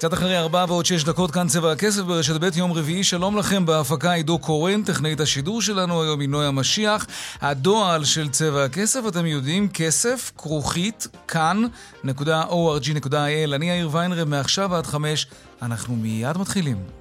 קצת אחרי ארבע ועוד שש דקות כאן צבע הכסף ברשת ב' יום רביעי. שלום לכם בהפקה עידו קורן, טכנאית השידור שלנו היום היא נויה המשיח. הדועל של צבע הכסף, אתם יודעים, כסף, כרוכית, כאן.org.il. אני יאיר ויינרב, מעכשיו עד חמש. אנחנו מיד מתחילים.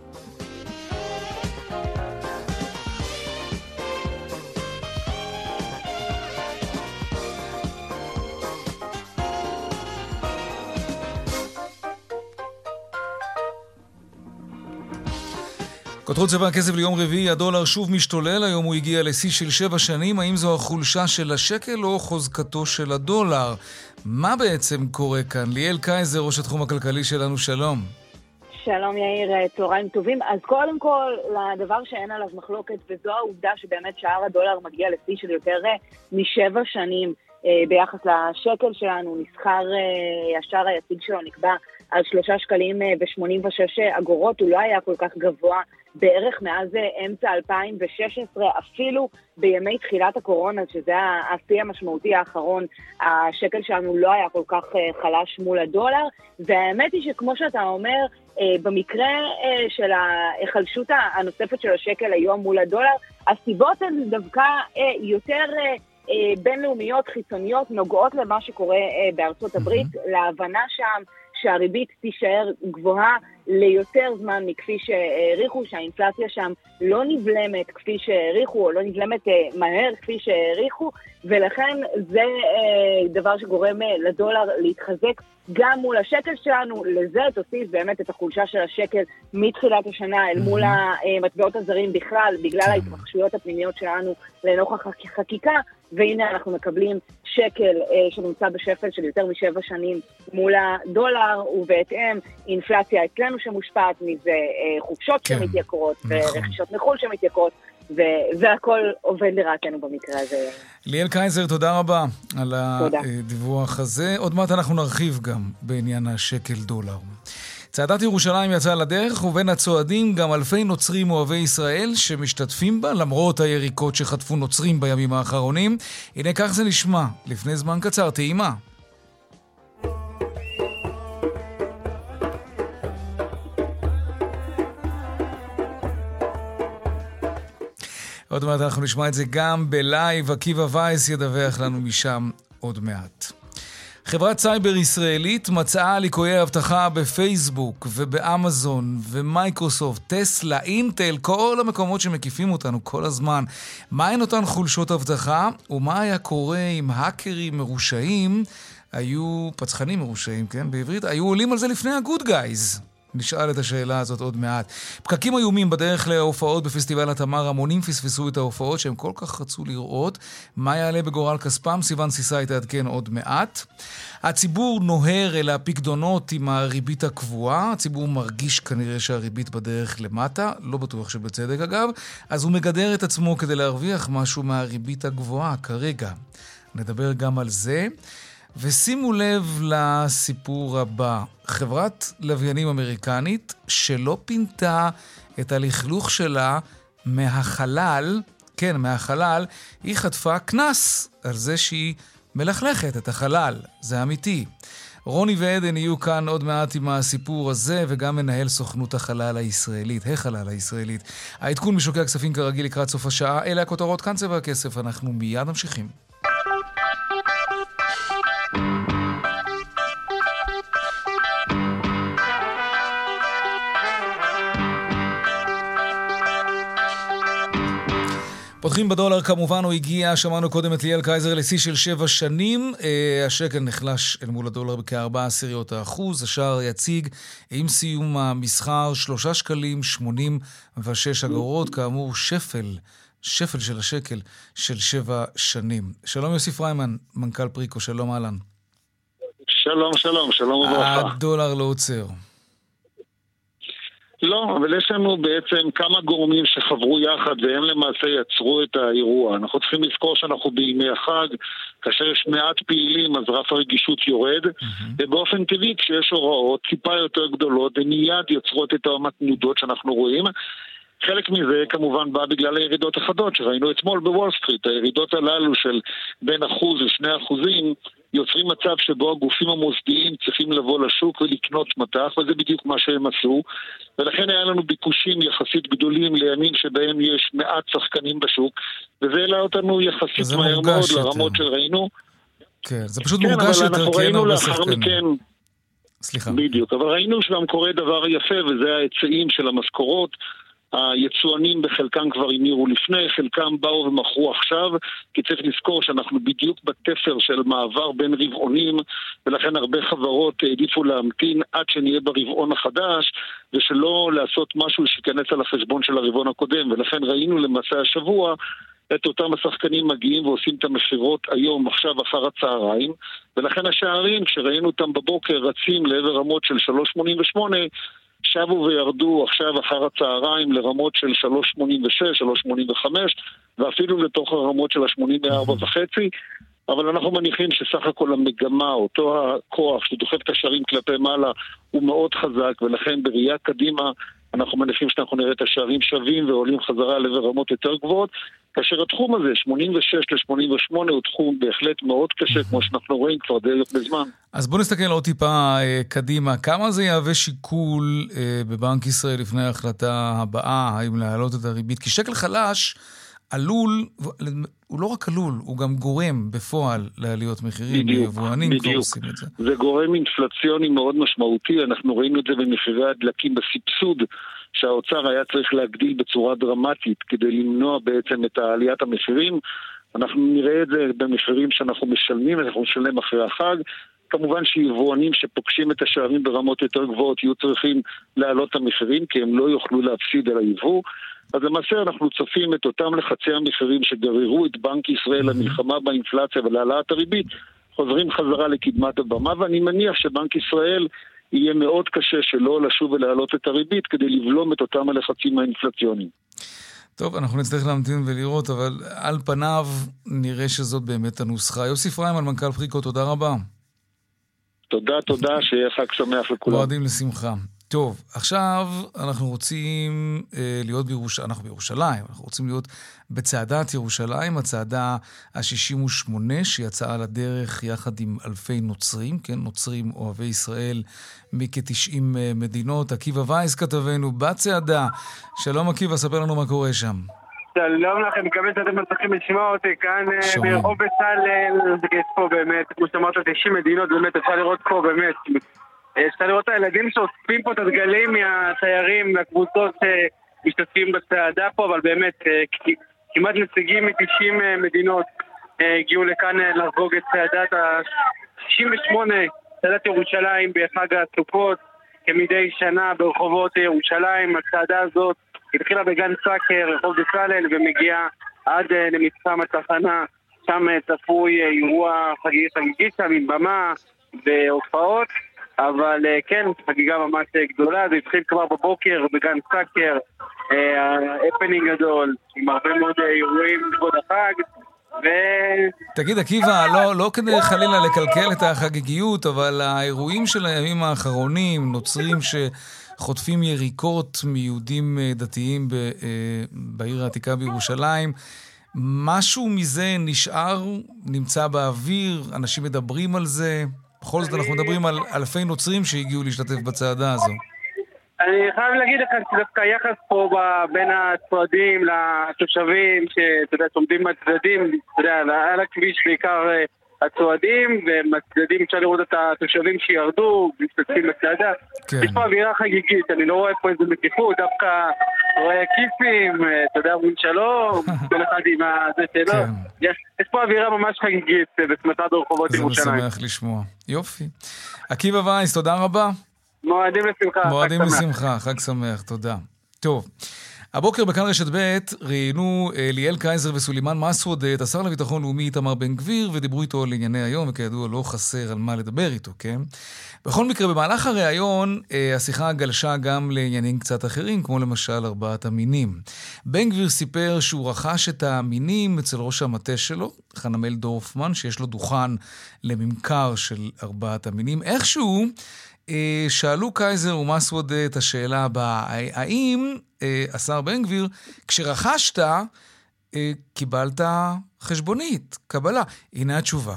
כותרות צבע הכסף ליום רביעי, הדולר שוב משתולל, היום הוא הגיע לשיא של שבע שנים, האם זו החולשה של השקל או חוזקתו של הדולר? מה בעצם קורה כאן? ליאל קייזר, ראש התחום הכלכלי שלנו, שלום. שלום יאיר, צהריים טובים. אז קודם כל, לדבר שאין עליו מחלוקת, וזו העובדה שבאמת שער הדולר מגיע לשיא של יותר אה, משבע שנים אה, ביחס לשקל שלנו, נסחר, אה, השער היציג שלו נקבע על שלושה שקלים ושמונים ושש אגורות, הוא לא היה כל כך גבוה בערך מאז אה, אמצע 2016, אפילו בימי תחילת הקורונה, שזה השיא המשמעותי האחרון, השקל שלנו לא היה כל כך אה, חלש מול הדולר, והאמת היא שכמו שאתה אומר, אה, במקרה של ההיחלשות הנוספת של השקל היום מול הדולר, הסיבות הן דווקא יותר... בינלאומיות חיצוניות נוגעות למה שקורה בארצות הברית, להבנה שם שהריבית תישאר גבוהה ליותר זמן מכפי שהעריכו, שהאינפלציה שם לא נבלמת כפי שהעריכו, או לא נבלמת אה, מהר כפי שהעריכו, ולכן זה אה, דבר שגורם אה, לדולר להתחזק גם מול השקל שלנו, לזה תוסיף באמת את החולשה של השקל מתחילת השנה אל מול המטבעות הזרים בכלל, בגלל כן. ההתרחשויות הפנימיות שלנו לנוכח החקיקה, והנה אנחנו מקבלים שקל אה, שנמצא בשפל של יותר משבע שנים מול הדולר, ובהתאם אינפלציה אצלנו שמושפעת מזה, אה, חופשות כן, שמתייקרות, נכון. ורכישות מחו"ל שמתייקרות. והכל עובד לרעתנו במקרה הזה. ליאל קייזר, תודה רבה על תודה. הדיווח הזה. עוד מעט אנחנו נרחיב גם בעניין השקל דולר. צעדת ירושלים יצאה לדרך, ובין הצועדים גם אלפי נוצרים אוהבי ישראל שמשתתפים בה, למרות היריקות שחטפו נוצרים בימים האחרונים. הנה כך זה נשמע, לפני זמן קצר, טעימה. עוד מעט אנחנו נשמע את זה גם ב live, עקיבא וייס ידווח לנו משם עוד מעט. חברת סייבר ישראלית מצאה ליקויי אבטחה בפייסבוק ובאמזון ומייקרוסופט, טסלה, אינטל, כל המקומות שמקיפים אותנו כל הזמן. מהן אותן חולשות אבטחה ומה היה קורה אם האקרים מרושעים היו, פצחנים מרושעים, כן, בעברית, היו עולים על זה לפני הגוד גייז. נשאל את השאלה הזאת עוד מעט. פקקים איומים בדרך להופעות בפסטיבל התמר, המונים פספסו את ההופעות שהם כל כך רצו לראות. מה יעלה בגורל כספם? סיון סיסאי תעדכן עוד מעט. הציבור נוהר אל הפקדונות עם הריבית הקבועה, הציבור מרגיש כנראה שהריבית בדרך למטה, לא בטוח שבצדק אגב, אז הוא מגדר את עצמו כדי להרוויח משהו מהריבית הגבוהה כרגע. נדבר גם על זה. ושימו לב לסיפור הבא. חברת לוויינים אמריקנית שלא פינתה את הלכלוך שלה מהחלל, כן, מהחלל, היא חטפה קנס על זה שהיא מלכלכת את החלל. זה אמיתי. רוני ועדן יהיו כאן עוד מעט עם הסיפור הזה, וגם מנהל סוכנות החלל הישראלית, החלל הישראלית. העדכון משוקי הכספים כרגיל לקראת סוף השעה. אלה הכותרות כאן צבע הכסף, אנחנו מיד ממשיכים. פותחים בדולר כמובן, הוא הגיע, שמענו קודם את ליאל קייזר לשיא של שבע שנים. אה, השקל נחלש אל מול הדולר בכארבע עשיריות האחוז. השער יציג עם סיום המסחר שלושה שקלים שמונים ושש אגורות. כאמור, שפל, שפל של השקל של שבע שנים. שלום יוסי פריימן, מנכ"ל פריקו, שלום אהלן. שלום, שלום, שלום וברכה. הדולר לא עוצר. לא, אבל יש לנו בעצם כמה גורמים שחברו יחד והם למעשה יצרו את האירוע. אנחנו צריכים לזכור שאנחנו בימי החג, כאשר יש מעט פעילים אז רף הרגישות יורד, mm-hmm. ובאופן טבעי כשיש הוראות טיפה יותר גדולות, הן מיד יוצרות את המתנודות שאנחנו רואים. חלק מזה כמובן בא בגלל הירידות החדות שראינו אתמול בוול סטריט. הירידות הללו של בין אחוז לשני אחוזים יוצרים מצב שבו הגופים המוסדיים צריכים לבוא לשוק ולקנות מטח, וזה בדיוק מה שהם עשו. ולכן היה לנו ביקושים יחסית גדולים לימים שבהם יש מעט שחקנים בשוק, וזה העלה אותנו יחסית מהר מאוד יותר. לרמות שראינו. כן, זה פשוט כן, מורגש יותר, כי אין הרבה שחקנים. מכן, סליחה. בדיוק, אבל ראינו שגם קורה דבר יפה, וזה ההיצעים של המשכורות. היצואנים בחלקם כבר המירו לפני, חלקם באו ומכרו עכשיו, כי צריך לזכור שאנחנו בדיוק בתפר של מעבר בין רבעונים, ולכן הרבה חברות העדיפו להמתין עד שנהיה ברבעון החדש, ושלא לעשות משהו שייכנס על החשבון של הרבעון הקודם, ולכן ראינו למעשה השבוע את אותם השחקנים מגיעים ועושים את המכירות היום, עכשיו, אחר הצהריים, ולכן השערים, כשראינו אותם בבוקר, רצים לעבר רמות של 3.88, שבו וירדו עכשיו אחר הצהריים לרמות של 3.86, 3.85 ואפילו לתוך הרמות של ה-84 וחצי אבל אנחנו מניחים שסך הכל המגמה, אותו הכוח שדוחף את השערים כלפי מעלה הוא מאוד חזק ולכן בראייה קדימה אנחנו מניחים שאנחנו נראה את השערים שווים ועולים חזרה לעבר רמות יותר גבוהות כאשר התחום הזה, 86 ל-88, הוא תחום בהחלט מאוד קשה, כמו שאנחנו רואים כבר די הרבה זמן. אז בואו נסתכל עוד טיפה אה, קדימה. כמה זה יהווה שיקול אה, בבנק ישראל לפני ההחלטה הבאה, האם להעלות את הריבית? כי שקל חלש עלול, הוא לא רק עלול, הוא גם גורם בפועל לעליות מחירים. בדיוק, יבואנים כבר עושים את זה. זה גורם אינפלציוני מאוד משמעותי, אנחנו רואים את זה במחירי הדלקים בסבסוד. שהאוצר היה צריך להגדיל בצורה דרמטית כדי למנוע בעצם את עליית המחירים. אנחנו נראה את זה במחירים שאנחנו משלמים, אנחנו נשלם אחרי החג. כמובן שיבואנים שפוגשים את השערים ברמות יותר גבוהות יהיו צריכים להעלות את המחירים כי הם לא יוכלו להפסיד על היבוא. אז למעשה אנחנו צופים את אותם לחצי המחירים שגררו את בנק ישראל למלחמה באינפלציה ולהעלאת הריבית, חוזרים חזרה לקדמת הבמה, ואני מניח שבנק ישראל יהיה מאוד קשה שלא לשוב ולהעלות את הריבית כדי לבלום את אותם הלחצים האינפלציוניים. טוב, אנחנו נצטרך להמתין ולראות, אבל על פניו נראה שזאת באמת הנוסחה. יוסי פריימן, מנכ"ל פריקו, תודה רבה. תודה, תודה, שיהיה חג שמח לכולם. מועדים לשמחה. טוב, עכשיו אנחנו רוצים אה, להיות בירושלים, אנחנו בירושלים, אנחנו רוצים להיות בצעדת ירושלים, הצעדה ה-68 שיצאה לדרך יחד עם אלפי נוצרים, כן, נוצרים אוהבי ישראל מכ-90 אה, מדינות. עקיבא וייס כתבנו בצעדה. שלום עקיבא, ספר לנו מה קורה שם. שלום לכם, מקווה שאתם מצליחים לשמוע אותי כאן אה, ברחוב בצלאל, יש פה באמת, כמו שאמרת, 90 מדינות, באמת אפשר לראות פה באמת אפשר לראות את הילדים שאוספים פה את הדגלים מהתיירים, מהקבוצות שמשתתפים בצעדה פה, אבל באמת אה, כמעט נציגים מ-90 אה, מדינות אה, הגיעו לכאן לחגוג את צעדת ה-68, צעדת ירושלים בחג הסוכות, כמדי שנה ברחובות ירושלים. הצעדה הזאת התחילה בגן סאקר, רחוב בצלאל, ומגיעה עד למתחם התחנה. שם צפוי אירוע חגיגי שם עם במה והופעות. אבל אה, כן, חגיגה ממש אה, גדולה, זה התחיל כבר בבוקר בגן סאקר, הפנינג אה, גדול, עם הרבה מאוד אירועים לכבוד החג. ו... תגיד, עקיבא, לא, לא כדי חלילה לקלקל את החגיגיות, אבל האירועים של הימים האחרונים, נוצרים שחוטפים יריקות מיהודים דתיים ב, בעיר העתיקה בירושלים, משהו מזה נשאר, נמצא באוויר, אנשים מדברים על זה? בכל זאת אנחנו מדברים על אלפי נוצרים שהגיעו להשתתף בצעדה הזו. אני חייב להגיד לך שדווקא היחס פה בין הצועדים לתושבים, שאתה יודע, שעומדים בצדדים, אתה יודע, על הכביש בעיקר אה, הצועדים, ובצדדים אפשר לראות את התושבים שירדו, משתתפים בצעדה. כן. יש פה אווירה חגיגית, אני לא רואה פה איזה מתיחות, דווקא רואה כיפים, אה, אתה יודע, אומרים שלום, כל אחד עם הזה שלו. כן. יש, יש פה אווירה ממש חגיגית אה, בשמחת הרחובות ירושלים. זה משמח לשמוע. יופי. עקיבא וייס, תודה רבה. מועדים לשמחה. מועדים לשמחה, חג שמח, תודה. טוב. הבוקר בכאן רשת ב' ראיינו אה, ליאל קייזר וסולימאן מסעוד את השר לביטחון לאומי איתמר בן גביר ודיברו איתו על ענייני היום, וכידוע לא חסר על מה לדבר איתו, כן? בכל מקרה, במהלך הריאיון אה, השיחה גלשה גם לעניינים קצת אחרים, כמו למשל ארבעת המינים. בן גביר סיפר שהוא רכש את המינים אצל ראש המטה שלו, חנמאל דורפמן, שיש לו דוכן לממכר של ארבעת המינים. איכשהו... אה, שאלו קייזר ומסווד את השאלה הבאה, האם, אה, השר בן גביר, כשרכשת, אה, קיבלת חשבונית, קבלה? הנה התשובה.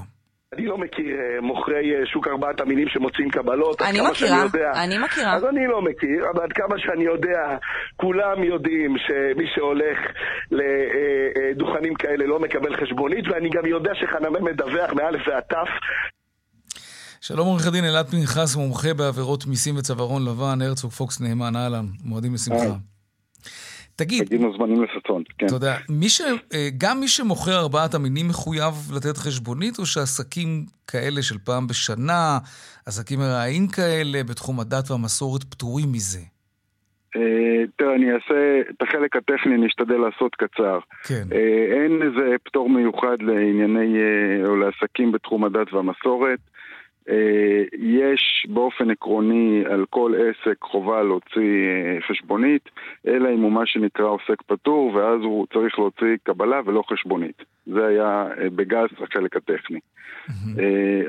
אני לא מכיר מוכרי שוק ארבעת המינים שמוציאים קבלות. אני מכירה, יודע, אני מכירה. אז אני לא מכיר, אבל עד כמה שאני יודע, כולם יודעים שמי שהולך לדוכנים כאלה לא מקבל חשבונית, ואני גם יודע שחנמל מדווח מאלף ועד תף שלום עורך הדין אלעד פנחס, מומחה בעבירות מיסים וצווארון לבן, הרצוג פוקס נאמן, אהלן, מועדים לשמחה. תגיד, היינו זמנים לששון, כן. תודה. מי ש... אה, גם מי שמוכר ארבעת המינים מחויב לתת חשבונית, או שעסקים כאלה של פעם בשנה, עסקים מרעיים כאלה, בתחום הדת והמסורת, פטורים מזה? אה, תראה, אני אעשה את החלק הטכני, אני אשתדל לעשות קצר. כן. אה, אין איזה פטור מיוחד לענייני, או לעסקים בתחום הדת והמסורת. אה, יש באופן עקרוני על כל עסק חובה להוציא אה, חשבונית, אלא אם הוא מה שנקרא עוסק פטור, ואז הוא צריך להוציא קבלה ולא חשבונית. זה היה אה, בגז החלק הטכני.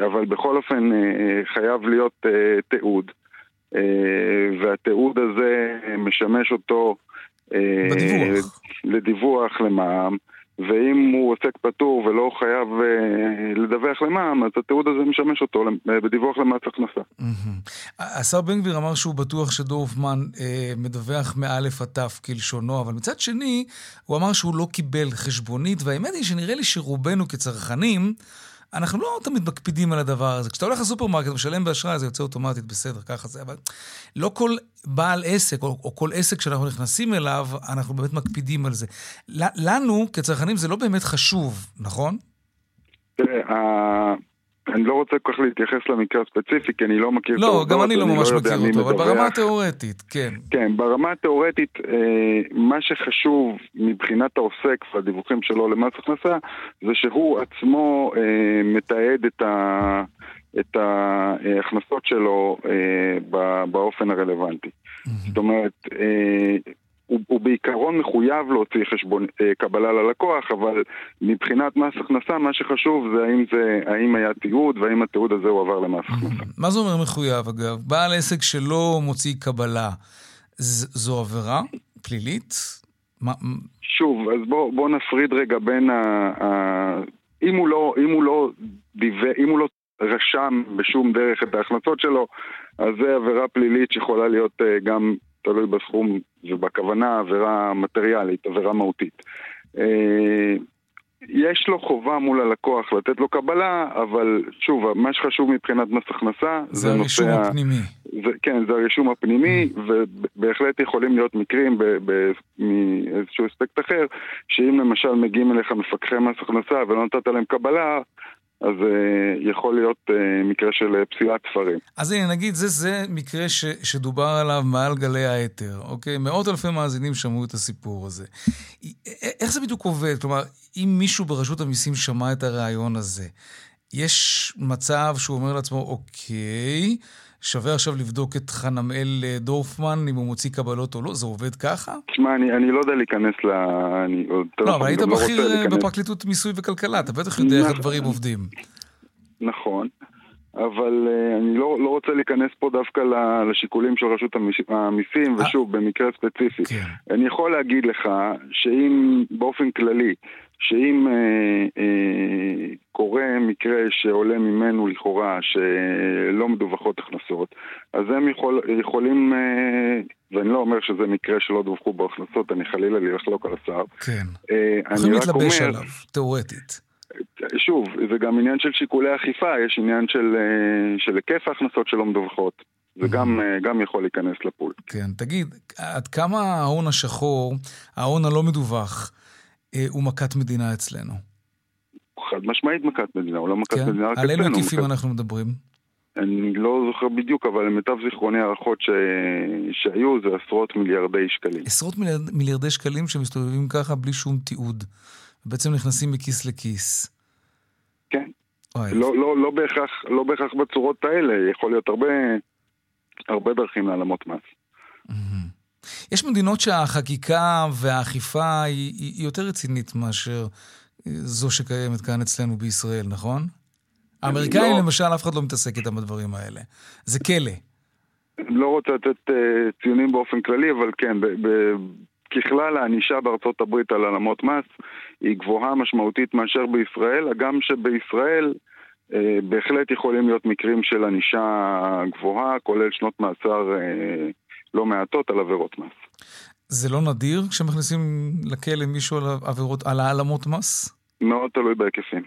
אבל בכל אופן חייב להיות תיעוד, והתיעוד הזה משמש אותו בדיווח. לדיווח למע"מ. ואם הוא עוסק פטור ולא חייב אה, לדווח למע"מ, אז התיעוד הזה משמש אותו אה, בדיווח למס הכנסה. השר בן גביר אמר שהוא בטוח שדורפמן אה, מדווח מאלף עד תף כלשונו, אבל מצד שני, הוא אמר שהוא לא קיבל חשבונית, והאמת היא שנראה לי שרובנו כצרכנים, אנחנו לא תמיד מקפידים על הדבר הזה. כשאתה הולך לסופרמרקט ומשלם באשראי, זה יוצא אוטומטית, בסדר, ככה זה, אבל לא כל בעל עסק, או, או כל עסק שאנחנו נכנסים אליו, אנחנו באמת מקפידים על זה. לנו, כצרכנים, זה לא באמת חשוב, נכון? תראה, אני לא רוצה כל כך להתייחס למקרה הספציפי, כי אני לא מכיר לא, אותו. לא, גם אני לא ממש לא מכיר אותו, אבל ברמה התיאורטית, כן. כן, ברמה התיאורטית, אה, מה שחשוב מבחינת העוסק והדיווחים שלו למס הכנסה, זה שהוא עצמו אה, מתעד את ה... את ההכנסות שלו אה, באופן הרלוונטי. Mm-hmm. זאת אומרת, אה, הוא, הוא בעיקרון מחויב להוציא חשבון אה, קבלה ללקוח, אבל מבחינת מס הכנסה, מה שחשוב זה האם, זה האם היה תיעוד והאם התיעוד הזה הועבר למס הכנסה. מה זה אומר מחויב, אגב? בעל עסק שלא מוציא קבלה, ז, זו עבירה פלילית? מה... שוב, אז בואו בוא נפריד רגע בין ה... ה... אם הוא לא, אם הוא לא, דיו... אם הוא לא רשם בשום דרך את ההכנסות שלו, אז זה עבירה פלילית שיכולה להיות uh, גם תלוי בסכום ובכוונה עבירה מטריאלית, עבירה מהותית. אה, יש לו חובה מול הלקוח לתת לו קבלה, אבל שוב, מה שחשוב מבחינת מס הכנסה זה, זה הרישום נושא הפנימי. זה, כן, זה הרישום הפנימי, mm. ובהחלט יכולים להיות מקרים מאיזשהו אספקט אחר, שאם למשל מגיעים אליך מפקחי מס הכנסה ולא נתת להם קבלה, אז uh, יכול להיות uh, מקרה של uh, פסילת ספרים. אז הנה, נגיד, זה, זה מקרה ש, שדובר עליו מעל גלי האתר, אוקיי? מאות אלפי מאזינים שמעו את הסיפור הזה. איך זה בדיוק עובד? כלומר, אם מישהו ברשות המיסים שמע את הרעיון הזה, יש מצב שהוא אומר לעצמו, אוקיי, שווה עכשיו לבדוק את חנמאל אה, דורפמן, אם הוא מוציא קבלות או לא? זה עובד ככה? תשמע, אני, אני לא יודע להיכנס ל... אני, לא, אבל היית לא בכיר לא בפרקליטות מיסוי וכלכלה, אתה בטח יודע איך הדברים עובדים. נכון, אבל uh, אני לא, לא רוצה להיכנס פה דווקא לשיקולים של רשות המיסים, ושוב, במקרה ספציפי. כן. אני יכול להגיד לך שאם באופן כללי שאם אה, אה, קורה מקרה שעולה ממנו לכאורה שלא מדווחות הכנסות, אז הם יכול, יכולים, אה, ואני לא אומר שזה מקרה שלא דווחו בו הכנסות, אני חלילה לי לחלוק על השר. כן. אה, יכולים להתלבש אומר, עליו, תאורטית. שוב, זה גם עניין של שיקולי אכיפה, יש עניין של, אה, של היקף ההכנסות שלא מדווחות. זה גם, אה, גם יכול להיכנס לפול. כן, תגיד, עד כמה ההון השחור, ההון הלא מדווח, הוא מכת מדינה אצלנו. חד משמעית מכת מדינה, הוא לא מכת כן? מדינה רק אצלנו. על אילו היקפים מכת... אנחנו מדברים? אני לא זוכר בדיוק, אבל למיטב זיכרוני הערכות ש... שהיו זה עשרות מיליארדי שקלים. עשרות מיליארד, מיליארדי שקלים שמסתובבים ככה בלי שום תיעוד. בעצם נכנסים מכיס לכיס. כן. לא, לא, לא, בהכרח, לא בהכרח בצורות האלה, יכול להיות הרבה, הרבה דרכים להעלמות מס. יש מדינות שהחקיקה והאכיפה היא, היא יותר רצינית מאשר זו שקיימת כאן אצלנו בישראל, נכון? האמריקאים לא. למשל, אף אחד לא מתעסק איתם בדברים האלה. זה כלא. לא רוצה לתת uh, ציונים באופן כללי, אבל כן, ב- ב- ככלל הענישה בארצות הברית על העלמות מס היא גבוהה משמעותית מאשר בישראל, הגם שבישראל uh, בהחלט יכולים להיות מקרים של ענישה גבוהה, כולל שנות מאסר uh, לא מעטות על עבירות מס. זה לא נדיר כשמכניסים לכלא מישהו על עבירות, על העלמות מס? מאוד תלוי בהיקפים.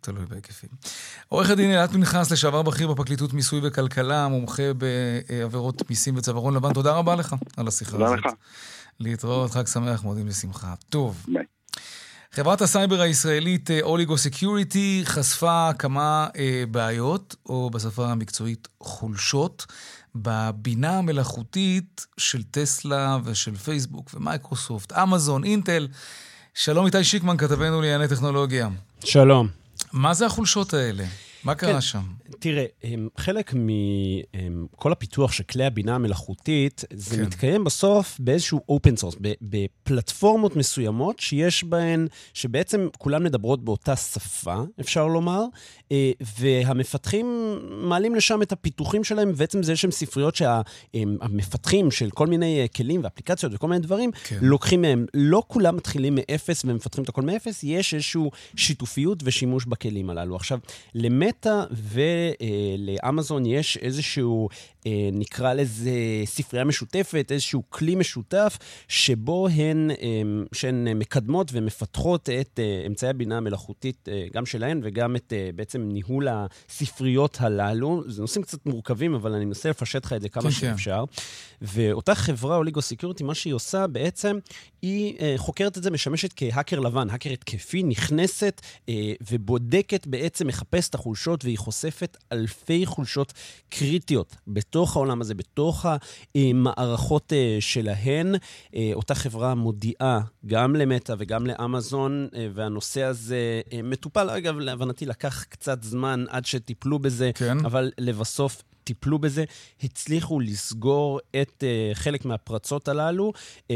תלוי בהיקפים. עורך הדין אלעד פנחס, לשעבר בכיר בפרקליטות מיסוי וכלכלה, מומחה בעבירות מיסים וצווארון לבן, תודה רבה לך על השיחה הזאת. תודה לך. להתראות, חג שמח, מועדים לשמחה. טוב. ביי. חברת הסייבר הישראלית Oligo Security חשפה כמה אה, בעיות, או בשפה המקצועית חולשות, בבינה המלאכותית של טסלה ושל פייסבוק ומייקרוסופט, אמזון, אינטל. שלום איתי שיקמן, כתבנו לענייני טכנולוגיה. שלום. מה זה החולשות האלה? מה קרה כן, שם? תראה, חלק מכל הפיתוח של כלי הבינה המלאכותית, זה כן. מתקיים בסוף באיזשהו open source, בפלטפורמות מסוימות שיש בהן, שבעצם כולן מדברות באותה שפה, אפשר לומר, אה, והמפתחים מעלים לשם את הפיתוחים שלהם, ובעצם זה שהם ספריות שהמפתחים של כל מיני אה, כלים ואפליקציות וכל מיני דברים, כן. לוקחים מהם. לא כולם מתחילים מאפס ומפתחים את הכל מאפס, יש איזושהי שיתופיות ושימוש בכלים הללו. עכשיו, למטה ולאמזון יש איזשהו אה, נקרא לזה ספרייה משותפת, איזשהו כלי משותף, שבו הן, אה, שהן מקדמות ומפתחות את אה, אמצעי הבינה המלאכותית, גם שלהן וגם את בעצם ניהול הספריות הללו. זה נושאים קצת מורכבים, אבל אני מנסה לפשט לך את זה כמה כן, כן. שאפשר. ואותה חברה, אוליגו סקיורטי, מה שהיא עושה בעצם, היא חוקרת את זה, משמשת כהאקר לבן, האקר התקפי, נכנסת ובודקת בעצם, מחפשת את החולשות, והיא חושפת אלפי חולשות קריטיות. בתוך העולם הזה, בתוך המערכות אה, שלהן. אה, אותה חברה מודיעה גם למטא וגם לאמזון, אה, והנושא הזה מטופל. אגב, להבנתי לקח קצת זמן עד שטיפלו בזה, כן. אבל לבסוף טיפלו בזה, הצליחו לסגור את uh, חלק מהפרצות הללו, אמ,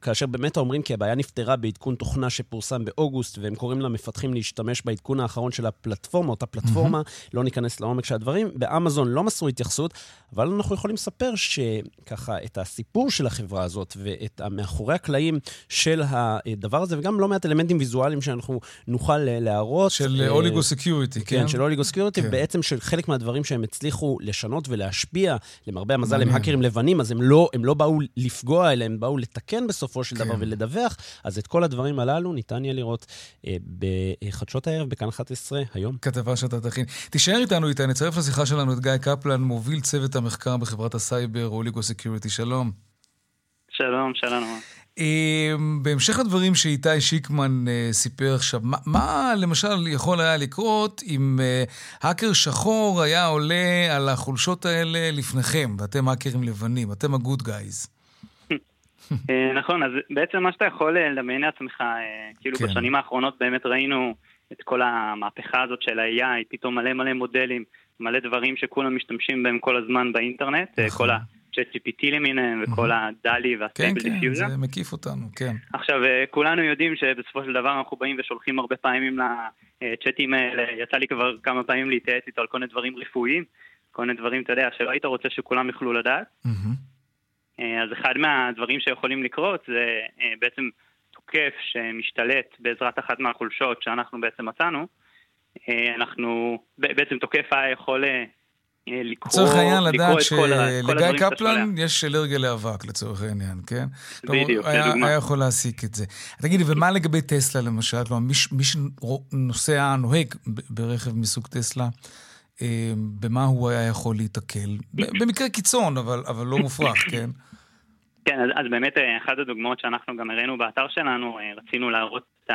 כאשר באמת אומרים כי הבעיה נפתרה בעדכון תוכנה שפורסם באוגוסט, והם קוראים למפתחים להשתמש בעדכון האחרון של הפלטפורמה, אותה פלטפורמה, מהמ. לא ניכנס לעומק של הדברים. באמזון לא מסרו התייחסות, אבל אנחנו יכולים לספר שככה, את הסיפור של החברה הזאת ואת מאחורי הקלעים של הדבר הזה, וגם לא מעט אלמנטים ויזואליים שאנחנו נוכל להראות. של Oligo Security, כן? כן, של Oligo Security, כן. בעצם של חלק מהדברים שהם הצליחו לשנות ולהשפיע. למרבה המזל, הם האקרים לבנים, אז הם לא, הם לא באו לפגוע, אלא הם באו לתקן בסופו של כן. דבר ולדווח. אז את כל הדברים הללו ניתן יהיה לראות אה, בחדשות הערב, בכאן 11, היום. כתבה שאתה תכין. תישאר איתנו איתה, נצרף לשיחה שלנו את גיא קפלן, מוביל צוות המחקר בחברת הסייבר, Oligo Security. שלום. שלום, שלום. אמ, בהמשך הדברים שאיתי שיקמן אה, סיפר עכשיו, מה, מה למשל יכול היה לקרות אם אה, האקר שחור היה עולה על החולשות האלה לפניכם, ואתם האקרים לבנים, אתם ה good guys? אה, נכון, אז בעצם מה שאתה יכול לדמיין לעצמך, כאילו כן. בשנים האחרונות באמת ראינו את כל המהפכה הזאת של ה-AI, פתאום מלא מלא מודלים, מלא דברים שכולם משתמשים בהם כל הזמן באינטרנט, נכון. כל ה... צ'אט GPT למיניהם וכל ה DALL-E וה Stable Diffusion. כן, כן, זה מקיף אותנו, כן. עכשיו, אה, כולנו יודעים שבסופו של דבר אנחנו באים ושולחים הרבה פעמים לצ'אטים האלה, יצא לי כבר כמה פעמים להתייעץ איתו על כל מיני דברים רפואיים, כל מיני דברים, אתה יודע, שלא היית רוצה שכולם יוכלו לדעת. אה, אז אחד מהדברים שיכולים לקרות זה אה, בעצם תוקף שמשתלט בעזרת אחת מהחולשות שאנחנו בעצם מצאנו. אנחנו, בעצם תוקף היה יכול לקרוא, לצורך העניין לדעת שלגיא קפלן יש אלרגיה לאבק, לצורך העניין, כן? בדיוק, לדוגמה. היה יכול להסיק את זה. תגידי, ומה לגבי טסלה למשל? כלומר, מי שנוסע, נוהג ברכב מסוג טסלה, אה, במה הוא היה יכול להיתקל? במקרה קיצון, אבל, אבל לא מופרך, כן? כן, אז, אז באמת אה, אחת הדוגמאות שאנחנו גם הראינו באתר שלנו, רצינו להראות את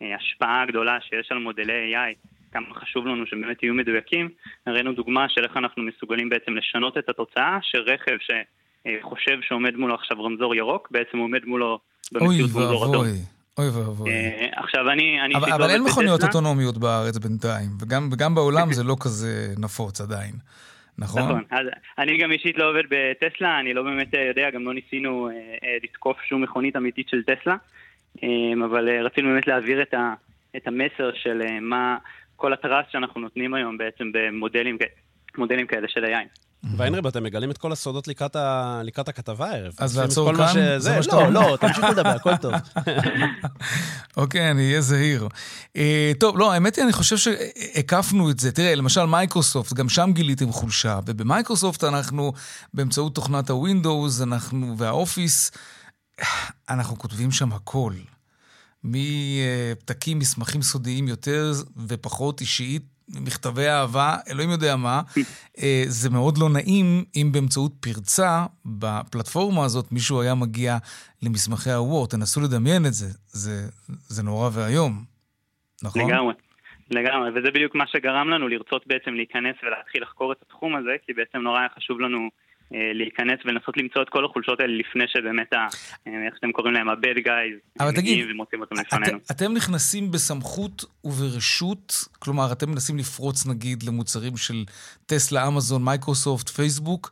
ההשפעה הגדולה שיש על מודלי AI כמה חשוב לנו שהם באמת יהיו מדויקים. הראינו דוגמה של איך אנחנו מסוגלים בעצם לשנות את התוצאה, שרכב שחושב שעומד מולו עכשיו רמזור ירוק, בעצם עומד מולו במציאות רמזור אדום. אוי ואבוי. עכשיו אני... אני אבל, אבל אין מכוניות אוטונומיות בארץ בינתיים, וגם, וגם בעולם זה לא כזה נפוץ עדיין. נכון? נכון. אז אני גם אישית לא עובד בטסלה, אני לא באמת יודע, גם לא ניסינו אה, אה, לתקוף שום מכונית אמיתית של טסלה, אה, אבל אה, רצינו באמת להעביר את, ה, את המסר של אה, מה כל הטרס שאנחנו נותנים היום בעצם במודלים כאלה של היין. ויינרב, אתם מגלים את כל הסודות לקראת, ה... לקראת הכתבה הערב. אז לעצור כאן? שזה... זה מה שאתה לא, לא, תמשיכו לדבר, הכל טוב. אוקיי, אני אהיה זהיר. אה, טוב, לא, האמת היא, אני חושב שהקפנו את זה. תראה, למשל מייקרוסופט, גם שם גיליתם חולשה, ובמייקרוסופט אנחנו, באמצעות תוכנת הווינדוס, אנחנו, והאופיס, אנחנו כותבים שם הכל. מפתקים, מסמכים סודיים יותר ופחות אישית, מכתבי אהבה, אלוהים יודע מה. אה, זה מאוד לא נעים אם באמצעות פרצה בפלטפורמה הזאת מישהו היה מגיע למסמכי הווארד. תנסו לדמיין את זה, זה, זה נורא ואיום, נכון? לגמרי. לגמרי, וזה בדיוק מה שגרם לנו לרצות בעצם להיכנס ולהתחיל לחקור את התחום הזה, כי בעצם נורא היה חשוב לנו להיכנס ולנסות למצוא את כל החולשות האלה לפני שבאמת, ה, אה, איך שאתם קוראים להם, ה-bad guys, אבל תגיד, ומוצאים אותם לפנינו. את, אתם נכנסים בסמכות וברשות, כלומר, אתם מנסים לפרוץ נגיד למוצרים של טסלה, אמזון, מייקרוסופט, פייסבוק,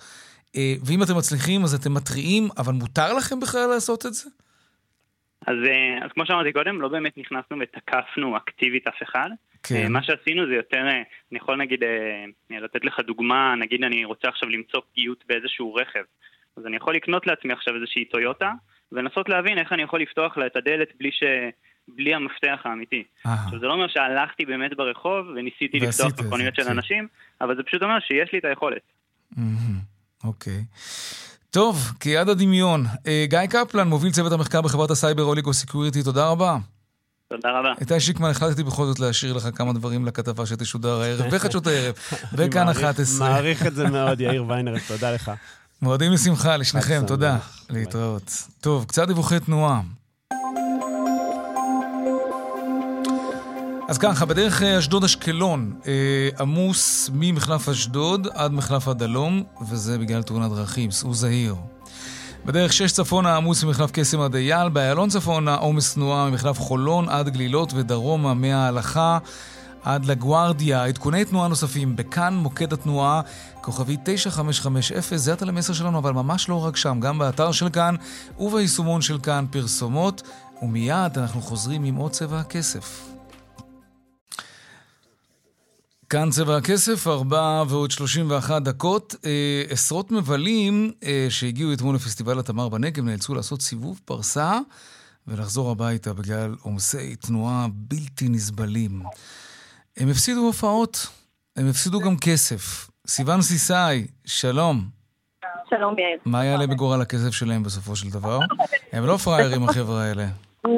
אה, ואם אתם מצליחים אז אתם מתריעים, אבל מותר לכם בכלל לעשות את זה? אז, אז כמו שאמרתי קודם, לא באמת נכנסנו ותקפנו אקטיבית אף אחד. כן. אה, מה שעשינו זה יותר, אה, אני יכול נגיד אה, לתת לך דוגמה, נגיד אני רוצה עכשיו למצוא פגיעות באיזשהו רכב. אז אני יכול לקנות לעצמי עכשיו איזושהי טויוטה, ולנסות להבין איך אני יכול לפתוח לה את הדלת בלי ש... בלי המפתח האמיתי. עכשיו זה לא אומר שהלכתי באמת ברחוב וניסיתי לפתוח מכוניות של כן. אנשים, אבל זה פשוט אומר שיש לי את היכולת. אוקיי. טוב, כיד הדמיון. גיא קפלן, מוביל צוות המחקר בחברת הסייבר Oligo Security, תודה רבה. תודה רבה. איתי שיקמן, החלטתי בכל זאת להשאיר לך כמה דברים לכתבה שתשודר הערב, בחדשות הערב, בכאן 11. מעריך את זה מאוד, יאיר ויינר, תודה לך. מועדים לשמחה לשניכם, תודה. להתראות. טוב, קצת דיווחי תנועה. אז ככה, בדרך אה, אשדוד-אשקלון אה, עמוס ממחלף אשדוד עד מחלף הדלום, וזה בגלל תאונת דרכים, סעו זהיר. בדרך 6 צפונה עמוס ממחלף קסם עד אייל, באיילון צפונה עומס תנועה ממחלף חולון עד גלילות ודרומה מההלכה עד לגוארדיה. עדכוני תנועה נוספים בכאן מוקד התנועה, כוכבי 9550, זה הטלמסר שלנו, אבל ממש לא רק שם, גם באתר של כאן וביישומון של כאן פרסומות, ומיד אנחנו חוזרים עם עוד צבע הכסף. כאן צבע הכסף, ארבע ועוד שלושים ואחת דקות. אה, עשרות מבלים אה, שהגיעו אתמול לפסטיבל התמר בנגב נאלצו לעשות סיבוב פרסה ולחזור הביתה בגלל עומסי תנועה בלתי נסבלים. הם הפסידו הופעות, הם הפסידו גם כסף. סיון סיסאי, שלום. שלום יאיר. מה יעלה בגורל הכסף שלהם בסופו של דבר? הם לא פראיירים החבר'ה האלה.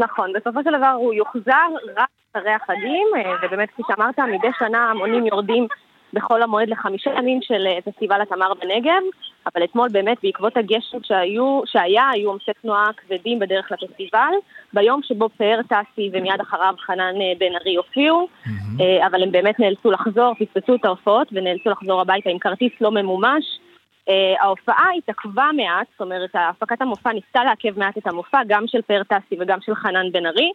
נכון, בסופו של דבר הוא יוחזר רק אחרי החגים, אה, ובאמת כפי שאמרת, מדי שנה המונים יורדים בחול המועד לחמישה ימים של אה, פסטיבל התמר בנגב, אבל אתמול באמת בעקבות הגשם שהיו, שהיה, היו עומסי תנועה כבדים בדרך לפסטיבל, ביום שבו פאר טסי ומיד אחריו חנן אה, בן ארי הופיעו, mm-hmm. אבל הם באמת נאלצו לחזור, פספסו את ההופעות ונאלצו לחזור הביתה עם כרטיס לא ממומש. ההופעה התעכבה מעט, זאת אומרת, הפקת המופע ניסתה לעכב מעט את המופע, גם של פאר טסי וגם של חנן בן ארי,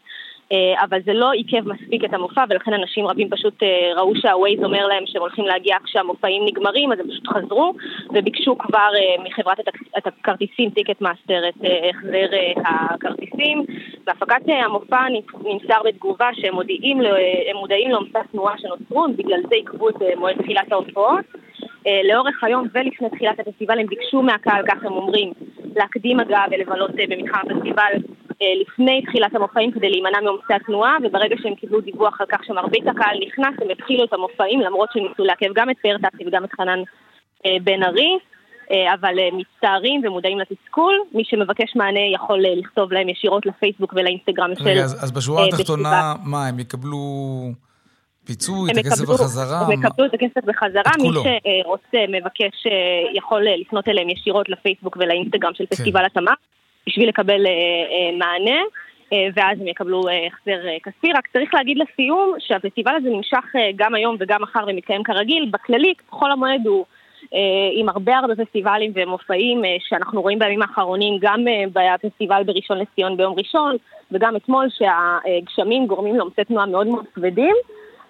אבל זה לא עיכב מספיק את המופע, ולכן אנשים רבים פשוט אה, ראו שה Waze אומר להם שהם הולכים להגיע כשהמופעים נגמרים, אז הם פשוט חזרו, וביקשו כבר אה, מחברת את הכרטיסים, Ticketmaster, את החזר הכרטיסים. בהפקת אה, המופע נמסר בתגובה שהם מודעים, מודעים לעומסי התנועה שנוצרו, בגלל זה עיכבו את מועד תחילת ההופעות. אה, לאורך היום ולפני תחילת הפסטיבל הם ביקשו מהקהל, כך הם אומרים, להקדים הגעה ולבלות אה, במתחם הפסטיבל אה, לפני תחילת המופעים כדי להימנע מעומסי התנועה, וברגע שהם קיבלו דיווח על כך שמרבית הקהל נכנס, הם התחילו את המופעים למרות שהם ניסו לעכב גם את פאר וגם את חנן בן ארי. אבל מצטערים ומודעים לתסכול. מי שמבקש מענה יכול לכתוב להם ישירות לפייסבוק ולאינסטגרם של... רגע, אז, אז בשורה התחתונה, מה, הם יקבלו פיצוי, את הכסף בחזרה? הם יקבלו את הכסף בחזרה, מי שרוצה, מבקש, אה, יכול אה, לפנות אליהם ישירות לפייסבוק ולאינסטגרם של כן. פסטיבל התמ"ק, בשביל לקבל אה, מענה. ואז הם יקבלו החזר כספי. רק צריך להגיד לסיום שהפסטיבל הזה נמשך גם היום וגם מחר ומתקיים כרגיל. בכללי, חול המועד הוא עם הרבה הרבה פסטיבלים ומופעים שאנחנו רואים בימים האחרונים, גם בפסטיבל בראשון לציון ביום ראשון, וגם אתמול שהגשמים גורמים לעומסי תנועה מאוד מאוד כבדים.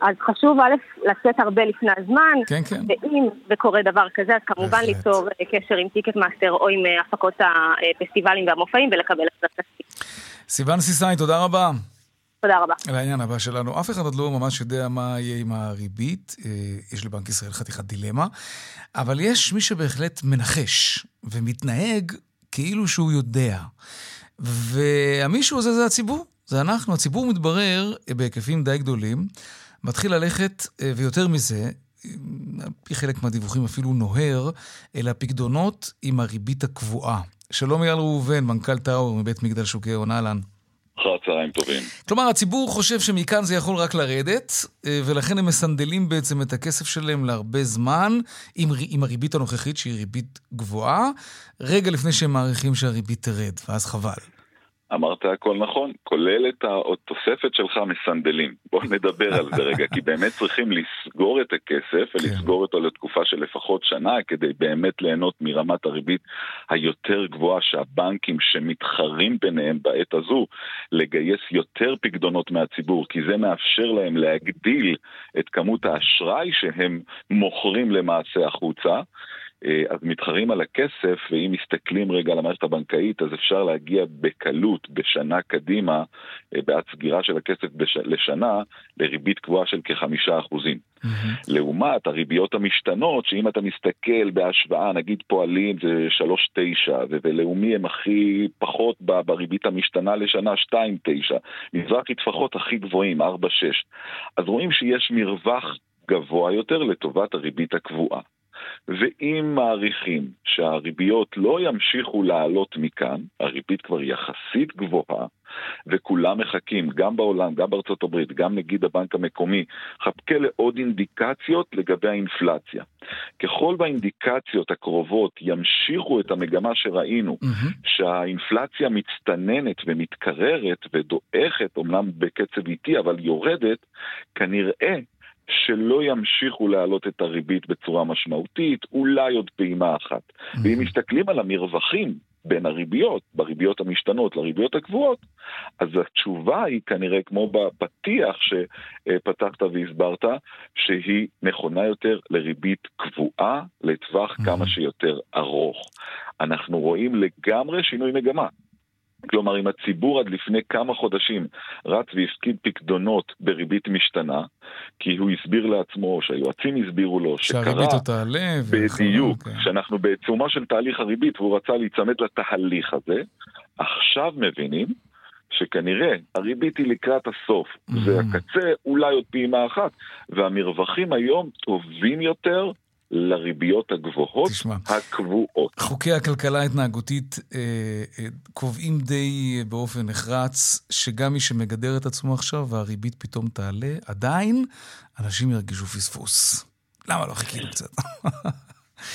אז חשוב א', לצאת הרבה לפני הזמן, כן, כן. ואם זה קורה דבר כזה, אז כמובן ליצור אה, קשר עם Ticketmaster או עם אה, הפקות הפסטיבלים והמופעים ולקבל את התקציב. סיוון סיסאי, תודה רבה. תודה רבה. לעניין הבא שלנו, אף אחד עוד לא ממש יודע מה יהיה עם הריבית. אה, יש לבנק ישראל חתיכת דילמה, אבל יש מי שבהחלט מנחש ומתנהג כאילו שהוא יודע. והמישהו הזה זה הציבור, זה אנחנו. הציבור מתברר בהיקפים די גדולים. מתחיל ללכת, אה, ויותר מזה, על פי חלק מהדיווחים אפילו נוהר, אל הפקדונות עם הריבית הקבועה. שלום אייל ראובן, מנכ"ל טאור מבית מגדל שוקי הון, אהלן. אחר צהריים טובים. כלומר, הציבור חושב שמכאן זה יכול רק לרדת, אה, ולכן הם מסנדלים בעצם את הכסף שלהם להרבה זמן, עם, עם הריבית הנוכחית, שהיא ריבית גבוהה, רגע לפני שהם מעריכים שהריבית תרד, ואז חבל. אמרת הכל נכון, כולל את התוספת שלך מסנדלים. בוא נדבר על זה רגע, כי באמת צריכים לסגור את הכסף ולסגור אותו לתקופה של לפחות שנה, כדי באמת ליהנות מרמת הריבית היותר גבוהה שהבנקים שמתחרים ביניהם בעת הזו, לגייס יותר פקדונות מהציבור, כי זה מאפשר להם להגדיל את כמות האשראי שהם מוכרים למעשה החוצה. אה, אז מתחרים על הכסף, ואם מסתכלים רגע על המערכת הבנקאית, אז אפשר להגיע בקלות, בשנה קדימה, אה, בעד סגירה של הכסף בש... לשנה, לריבית קבועה של כחמישה אחוזים. Mm-hmm. לעומת הריביות המשתנות, שאם אתה מסתכל בהשוואה, נגיד פועלים זה שלוש תשע, ולאומי הם הכי פחות בריבית המשתנה לשנה שתיים תשע, מזרחי טפחות הכי גבוהים, ארבע שש. אז רואים שיש מרווח גבוה יותר לטובת הריבית הקבועה. ואם מעריכים שהריביות לא ימשיכו לעלות מכאן, הריבית כבר יחסית גבוהה, וכולם מחכים, גם בעולם, גם בארצות הברית, גם נגיד הבנק המקומי, חכה לעוד אינדיקציות לגבי האינפלציה. ככל והאינדיקציות הקרובות ימשיכו את המגמה שראינו, mm-hmm. שהאינפלציה מצטננת ומתקררת ודועכת, אמנם בקצב איטי, אבל יורדת, כנראה שלא ימשיכו להעלות את הריבית בצורה משמעותית, אולי עוד פעימה אחת. Mm-hmm. ואם מסתכלים על המרווחים בין הריביות, בריביות המשתנות לריביות הקבועות, אז התשובה היא כנראה כמו בפתיח שפתחת והסברת, שהיא נכונה יותר לריבית קבועה לטווח mm-hmm. כמה שיותר ארוך. אנחנו רואים לגמרי שינוי מגמה. כלומר, אם הציבור עד לפני כמה חודשים רץ והפקיד פקדונות בריבית משתנה, כי הוא הסביר לעצמו, שהיועצים הסבירו לו, שקרה... שהריבית עוד תעלה. בדיוק, okay. אוקיי. שאנחנו בעיצומו של תהליך הריבית והוא רצה להיצמד לתהליך הזה, עכשיו מבינים שכנראה הריבית היא לקראת הסוף, mm-hmm. והקצה אולי עוד פעימה אחת, והמרווחים היום טובים יותר לריביות הגבוהות תשמע, הקבועות. חוקי הכלכלה ההתנהגותית אה, אה, קובעים די באופן נחרץ שגם מי שמגדר את עצמו עכשיו והריבית פתאום תעלה, עדיין אנשים ירגישו פספוס. למה לא חיכינו קצת?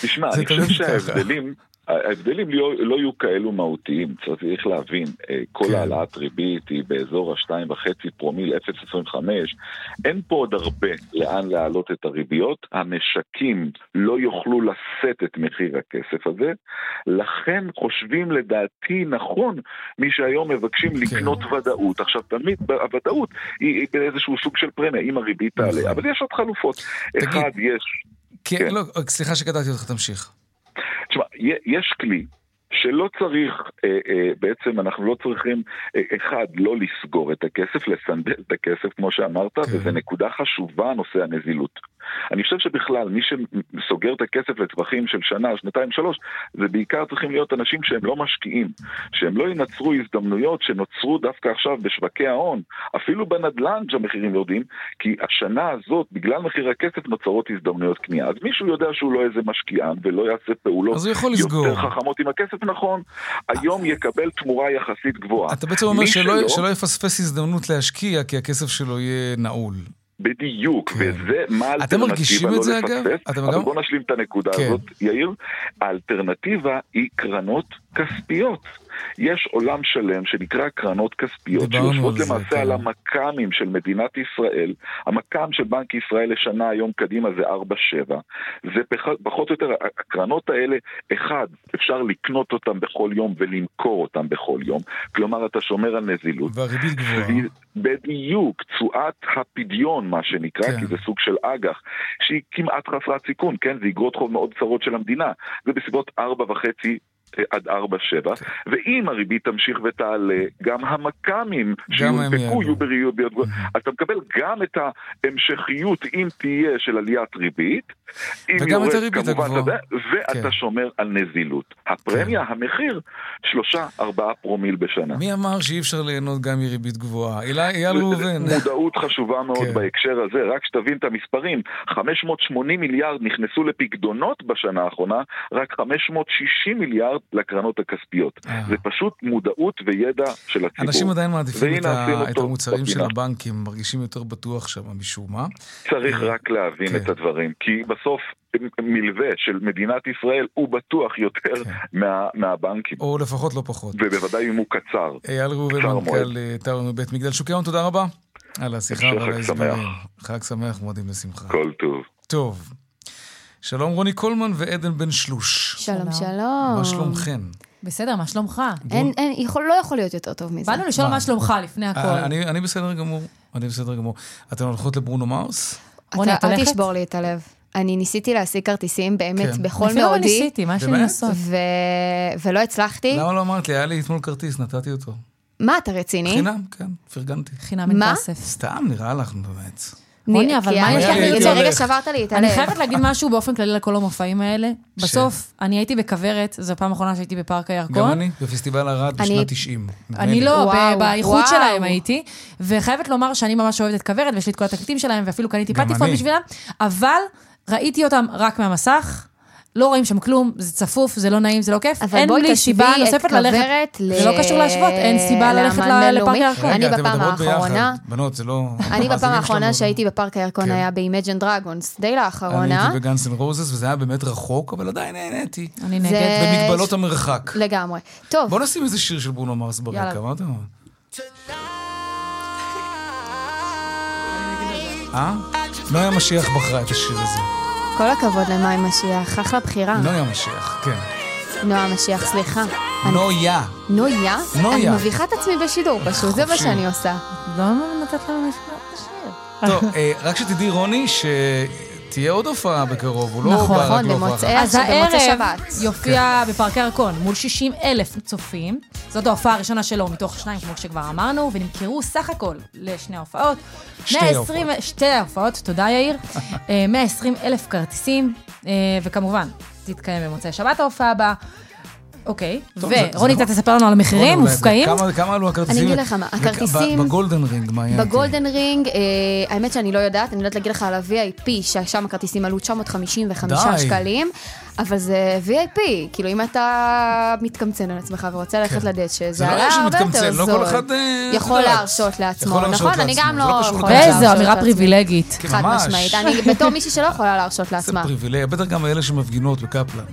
תשמע, אני חושב שההבדלים... ההבדלים לא, לא יהיו כאלו מהותיים, צריך להבין, אה, כל כן. העלאת ריבית היא באזור ה-2.5 פרומיל 0.25, אין פה עוד הרבה לאן להעלות את הריביות, המשקים לא יוכלו לשאת את מחיר הכסף הזה, לכן חושבים לדעתי נכון מי שהיום מבקשים כן. לקנות ודאות. עכשיו תמיד הוודאות היא, היא באיזשהו סוג של פרמיה, אם הריבית תעלה, נכון. אבל יש עוד חלופות. תגיד, אחד, יש... כן, כן. לא, סליחה שקטעתי אותך, תמשיך. תשמע, יש כלי שלא צריך, אה, אה, בעצם אנחנו לא צריכים, אה, אחד, לא לסגור את הכסף, לסנדל את הכסף, כמו שאמרת, כן. וזו נקודה חשובה, נושא הנזילות. אני חושב שבכלל, מי שסוגר את הכסף לטווחים של שנה, שנתיים, שלוש, זה בעיקר צריכים להיות אנשים שהם לא משקיעים, שהם לא ינצרו הזדמנויות שנוצרו דווקא עכשיו בשווקי ההון, אפילו בנדל"ן שהמחירים יורדים, כי השנה הזאת, בגלל מחיר הכסף, נוצרות הזדמנויות קנייה. אז מישהו יודע שהוא לא איזה משקיען ולא יעשה פעולות יותר חכמות עם הכסף, נכון, היום יקבל תמורה יחסית גבוהה. אתה בעצם אומר שלא, שלא... שלא יפספס הזדמנות להשקיע, כי הכסף שלו יהיה נעול. בדיוק, כן. וזה מה האלטרנטיבה לא לפספס. אגב? אתם אבל גם... בואו נשלים את הנקודה כן. הזאת, יאיר. האלטרנטיבה היא קרנות כספיות. יש עולם שלם שנקרא קרנות כספיות, שיושבות למעשה זה, על כן. המכ"מים של מדינת ישראל. המכ"ם של בנק ישראל לשנה היום קדימה זה 4-7. זה פחות או יותר, הקרנות האלה, אחד, אפשר לקנות אותן בכל יום ולמכור אותן בכל יום. כלומר, אתה שומר על נזילות. והריבית גבוהה. בדיוק, תשואת הפדיון, מה שנקרא, כן. כי זה סוג של אג"ח, שהיא כמעט חסרת סיכון, כן? זה אגרות חוב מאוד צרות של המדינה. זה בסביבות 4.5 עד 4-7, כן. ואם הריבית תמשיך ותעלה, גם המכ"מים שיונפקו יהיו בריאות ביותר גבוהה. אז אתה מקבל גם את ההמשכיות, אם תהיה, של עליית ריבית, וגם את הריבית הגבוהה. ואתה כן. שומר על נזילות. הפרמיה, כן. המחיר, 3-4 פרומיל בשנה. מי אמר שאי אפשר ליהנות גם מריבית גבוהה? אייל ראובן. מודעות חשובה מאוד כן. בהקשר הזה, רק שתבין את המספרים. 580 מיליארד נכנסו לפקדונות בשנה האחרונה, רק 560 מיליארד לקרנות הכספיות. אה. זה פשוט מודעות וידע של הציבור. אנשים עדיין מעדיפים את, ה... את המוצרים של הבנקים, מרגישים יותר בטוח שם משום מה. צריך אה, רק להבין כן. את הדברים, כי בסוף מלווה של מדינת ישראל הוא בטוח יותר כן. מה, מהבנקים. או לפחות לא פחות. ובוודאי אם הוא קצר. אייל ראובן, מנכ"ל אה, טאון מבית מגדל שוקי ההון, תודה רבה. על השיחה ועל ההסברים. חג שמח, מועדים לשמחה. כל טוב. טוב. שלום רוני קולמן ועדן בן שלוש. שלום, שלום. מה שלומכם? בסדר, מה שלומך? אין, אין, יכול, לא יכול להיות יותר טוב מזה. באנו לשאול מה שלומך לפני הכל. אני, אני בסדר גמור, אני בסדר גמור. אתן הולכות לברונו מרס? רוני, את הולכת? אל תשבור לי את הלב. אני ניסיתי להשיג כרטיסים באמת כן. בכל מאודי. אפילו לא ניסיתי, מה יש לי לעשות? ו... ולא הצלחתי. למה לא אמרת לי? היה לי אתמול כרטיס, נתתי אותו. מה, אתה רציני? חינם, כן, פרגנתי. חינם אין כסף. סתם, נראה לך, באמת. רוני, אבל מה יש לך? רגע שברת לי את הלב. אני חייבת להגיד משהו באופן כללי לכל המופעים האלה. בסוף, אני הייתי בכוורת, זו הפעם האחרונה שהייתי בפארק הירקון. גם אני, בפסטיבל ערד בשנת 90. אני לא, באיכות שלהם הייתי, וחייבת לומר שאני ממש אוהבת את כוורת, ויש לי את כל התקליטים שלהם, ואפילו קניתי פטיפון בשבילם, אבל ראיתי אותם רק מהמסך. לא רואים שם כלום, זה צפוף, זה לא נעים, זה לא כיף. אבל בואי תשווי את כוורת ל... זה לא קשור להשוות, אין סיבה ללכת לפארק הירקון. אני בפעם האחרונה... בנות, זה לא... אני בפעם האחרונה שהייתי בפארק הירקון כן. היה ב Imagine Dragons, די לאחרונה. אני הייתי ב Guns N' Roses, וזה היה באמת רחוק, אבל עדיין נהניתי. אני נגד. במגבלות המרחק. לגמרי. טוב. בוא נשים איזה שיר של ברונו מרס ברקע, מה אתה אומר? אה? נויה משיח בחרה את השיר הזה. כל הכבוד למאי משיח, אחלה בחירה. נויה משיח, כן. נויה משיח, סליחה. נויה. נויה? נויה. אני מביכה את עצמי בשידור, פשוט זה מה שאני עושה. לא נתת לנו לשיר. טוב, אה, רק שתדעי, רוני, ש... תהיה עוד הופעה בקרוב, הוא לא נכון, בא רק להופעה. נכון, אז הערב יופיע. בפארק הירקון מול 60 אלף צופים. זאת ההופעה הראשונה שלו מתוך שניים, כמו שכבר אמרנו, ונמכרו סך הכל לשני ההופעות. שתי הופעות. שתי ההופעות, תודה יאיר. 120 אה, אלף כרטיסים, אה, וכמובן, תתקיים במוצאי שבת ההופעה הבאה. אוקיי, ורוני, אתה תספר לנו על המחירים, מופקעים? כמה עלו הכרטיסים? אני אגיד לך מה, הכרטיסים... בגולדן רינג, מה היה? בגולדן רינג, אה, האמת שאני לא יודעת, אני יודעת להגיד לך על ה-VIP, ששם הכרטיסים עלו 955 שקלים. אבל זה VIP, כאילו אם אתה מתקמצן על עצמך ורוצה ללכת כן. לדשא, זה עלה הרבה יותר זול. לא כל אחד... אה, יכול להרשות לעצמו, נכון? אני גם לא, לא יכולה להרשות לעצמי. איזו אמירה פריבילגית. חד משמעית, אני בתור מישהי שלא יכולה להרשות לעצמה. זה פריבילגיה, בטח גם אלה שמפגינות בקפלן.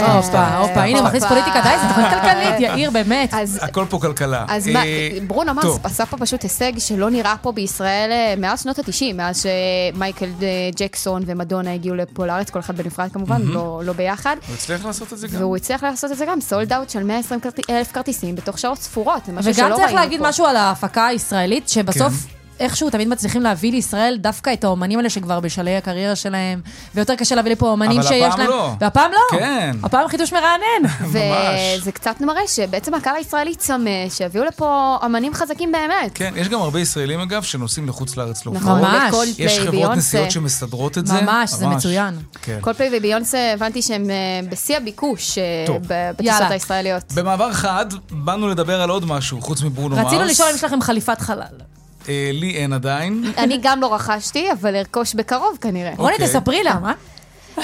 הופה, הופה, הנה, מכניס פוליטיקה, די, זו תוכנית כלכלית, יאיר, באמת. הכל פה כלכלה. אז אה, ברונו מרס עשה פה פשוט הישג שלא נראה פה בישראל אה, מאז שנות ה-90, מאז שמייקל אה, ג'קסון ומדונה הגיעו לפה לארץ, כל אחד בנפרד כמובן, לא, לא ביחד. הוא הצליח לעשות את זה גם. והוא הצליח לעשות את זה גם, סולד אאוט של 120 אלף כרטיסים בתוך שעות ספורות, זה משהו שלא ראינו פה. וגם צריך להגיד משהו על ההפקה הישראלית, שבסוף... איכשהו תמיד מצליחים להביא לישראל דווקא את האומנים האלה שכבר בשלהי הקריירה שלהם, ויותר קשה להביא לפה אומנים שיש להם. אבל הפעם לא. והפעם לא. כן. הפעם חידוש מרענן. וזה קצת מראה שבעצם הקהל הישראלי צמא, שיביאו לפה אומנים חזקים באמת. כן, יש גם הרבה ישראלים אגב שנוסעים לחוץ לארץ להופעות. ממש. יש חברות נסיעות שמסדרות את זה. ממש, זה מצוין. כן. קולפליי וביונסה, הבנתי שהם אה, בשיא הביקוש אה, בטיסות הישראליות. במעבר חד, באנו לדבר על עוד משהו, חוץ מברונו מרס. רצינו לשאול אם יש לכם חליפת חלל. אה, לי אין עדיין. אני גם לא רכשתי, אבל ארכוש בקרוב כנראה. רוני, אוקיי. תספרי למה.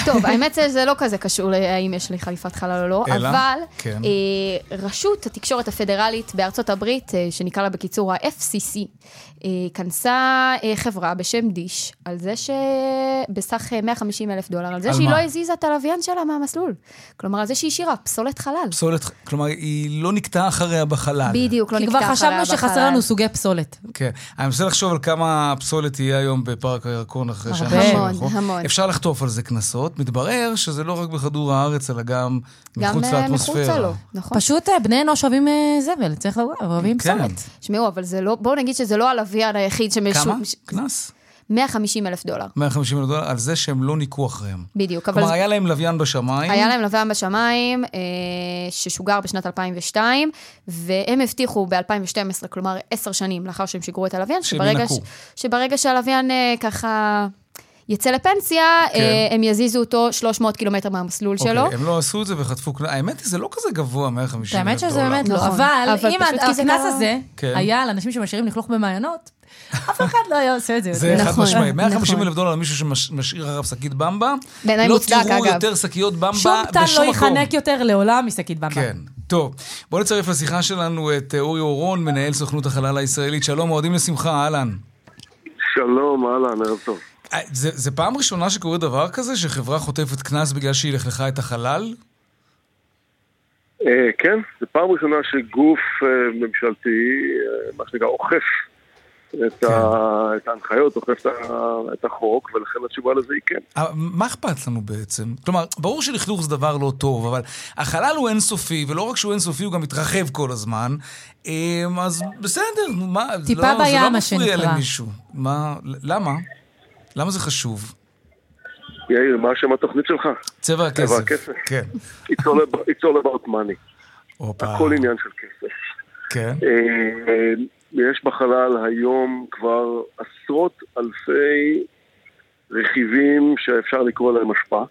טוב, האמת שזה לא כזה קשור להאם יש לי חליפת חלל או לא, אלא? אבל כן. אה, רשות התקשורת הפדרלית בארצות הברית, אה, שנקרא לה בקיצור ה-FCC, אה, כנסה אה, חברה בשם דיש, על זה שבסך אה, 150 אלף דולר, על זה על שהיא מה? לא הזיזה את הלוויין שלה מהמסלול. כלומר, על זה שהיא השאירה פסולת חלל. פסולת, כלומר, היא לא נקטעה אחריה בחלל. בדיוק, לא כי נקטע כבר אחריה חשבנו שחסר בחלל. לנו סוגי פסולת. כן. אני מנסה לחשוב על כמה פסולת תהיה היום בפארק הירקון אחרי הרבה. שאנשים המון, ילכו. המון. אפשר לחטוף על זה קנסות. מתברר שזה לא רק בכדור הארץ, אלא גם גם מחוץ אה, לאטמוספירה. מחוצה לו, נכון. פשוט אה, בני אנוש אוהבים אה, זבל, צריך לדעת, אוהבים כן. פסולת. תשמעו, אבל זה לא, בואו נגיד שזה לא הלוויין היחיד שמשו... כמה? קנס. 150 אלף דולר, 150 אלף דולר על זה שהם לא ניקו אחריהם. בדיוק. אבל כלומר, היה להם לוויין בשמיים. היה להם לוויין בשמיים, אה, ששוגר בשנת 2002, והם הבטיחו ב-2012, כלומר עשר שנים לאחר שהם שיגרו את הלוויין, שהם שברגע, ינקו. ש, שברגע שהלוויין אה, ככה יצא לפנסיה, כן. אה, הם יזיזו אותו 300 קילומטר מהמסלול שלו. אוקיי, הם לא עשו את זה וחטפו קנס. האמת היא, זה לא כזה גבוה, 150 אלף דולר. האמת שזה באמת לא, נכון. אבל אבל אם הקנס קרה. הזה כן. היה על אנשים שמשאירים לכלוך במעיינות, אף אחד לא היה עושה את זה זה. חד נכון, משמעי. 150 נכון. אלף דולר למישהו שמשאיר אחריו שקית במבה. לא מוצדק, תראו אגב. יותר שקיות במבה שום בשום טן מקום. לא ייחנק יותר לעולם משקית במבה. כן. טוב, בואו נצרף לשיחה שלנו את אה, אורי אורון, מנהל סוכנות החלל הישראלית. שלום, אוהדים לשמחה, אהלן. שלום, אהלן, ערב טוב. אה, זה, זה פעם ראשונה שקורה דבר כזה, שחברה חוטפת קנס בגלל שהיא לכלכה את החלל? אה, כן, זו פעם ראשונה שגוף אה, ממשלתי, אה, מה שנקרא, אוכף את, ה, את ההנחיות, אוכף את, ה, את החוק, ולכן התשובה לזה היא כן. אבל מה אכפת לנו בעצם? כלומר, ברור שלכלוך זה דבר לא טוב, אבל החלל הוא אינסופי, ולא רק שהוא אינסופי, הוא גם מתרחב כל הזמן. אמ, אז בסדר, נו, מה, טיפה לא, זה בים, לא מה מפריע. למישהו. מה, למה? למה זה חשוב? יאיר, מה שם התוכנית שלך? צבע הכסף. הכסף. כן. It's all about, money. הופה. הכל עניין של כסף. כן. אה, יש בחלל היום כבר עשרות אלפי רכיבים שאפשר לקרוא להם השפעה.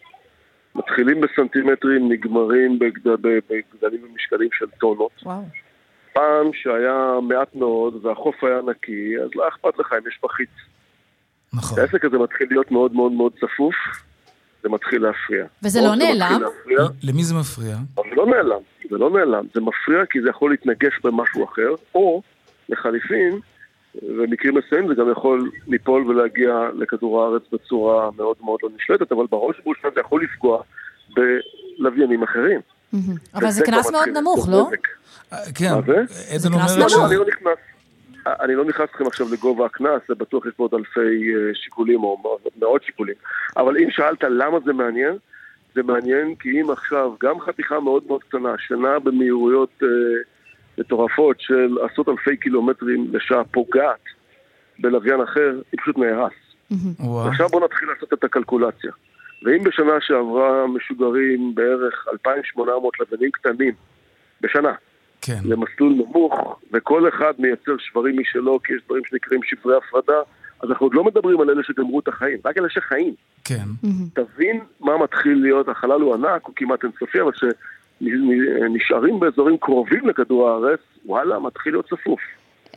מתחילים בסנטימטרים, נגמרים בגד... בגדלים ומשקלים של טונות. וואו. פעם שהיה מעט מאוד והחוף היה נקי, אז לא היה אכפת לך אם יש פחית. נכון. העסק הזה מתחיל להיות מאוד מאוד מאוד צפוף, זה מתחיל להפריע. וזה לא זה נעלם? להפריע, למי זה מפריע? זה לא נעלם, זה לא נעלם, זה מפריע כי זה יכול להתנגש במשהו אחר, או לחליפין, במקרים מסוימים זה גם יכול ליפול ולהגיע לכדור הארץ בצורה מאוד מאוד לא נשלטת, אבל בראש ובראשונה זה יכול לפגוע בלוויינים אחרים. אבל זה קנס מאוד נמוך, לא? נזק. כן. מה זה? עדן קנס נמוך. אני לא נכנס, לכם עכשיו לגובה הקנס, זה בטוח יש פה עוד אלפי אה, שיקולים או מאות שיקולים. אבל אם שאלת למה זה מעניין, זה מעניין כי אם עכשיו גם חתיכה מאוד מאוד קטנה, שנעה במהירויות אה, מטורפות של עשרות אלפי קילומטרים לשעה פוגעת בלוויין אחר, היא פשוט נהרס. וואו. עכשיו בואו נתחיל לעשות את הקלקולציה. ואם בשנה שעברה משוגרים בערך 2,800 לוויינים קטנים בשנה, כן. למסלול נמוך, וכל אחד מייצר שברים משלו, כי יש דברים שנקראים שברי הפרדה, אז אנחנו עוד לא מדברים על אלה שגמרו את החיים, רק אלה שחיים. כן. תבין מה מתחיל להיות, החלל הוא ענק, הוא כמעט אינסופי, אבל שנשארים באזורים קרובים לכדור הארץ, וואלה, מתחיל להיות צפוף.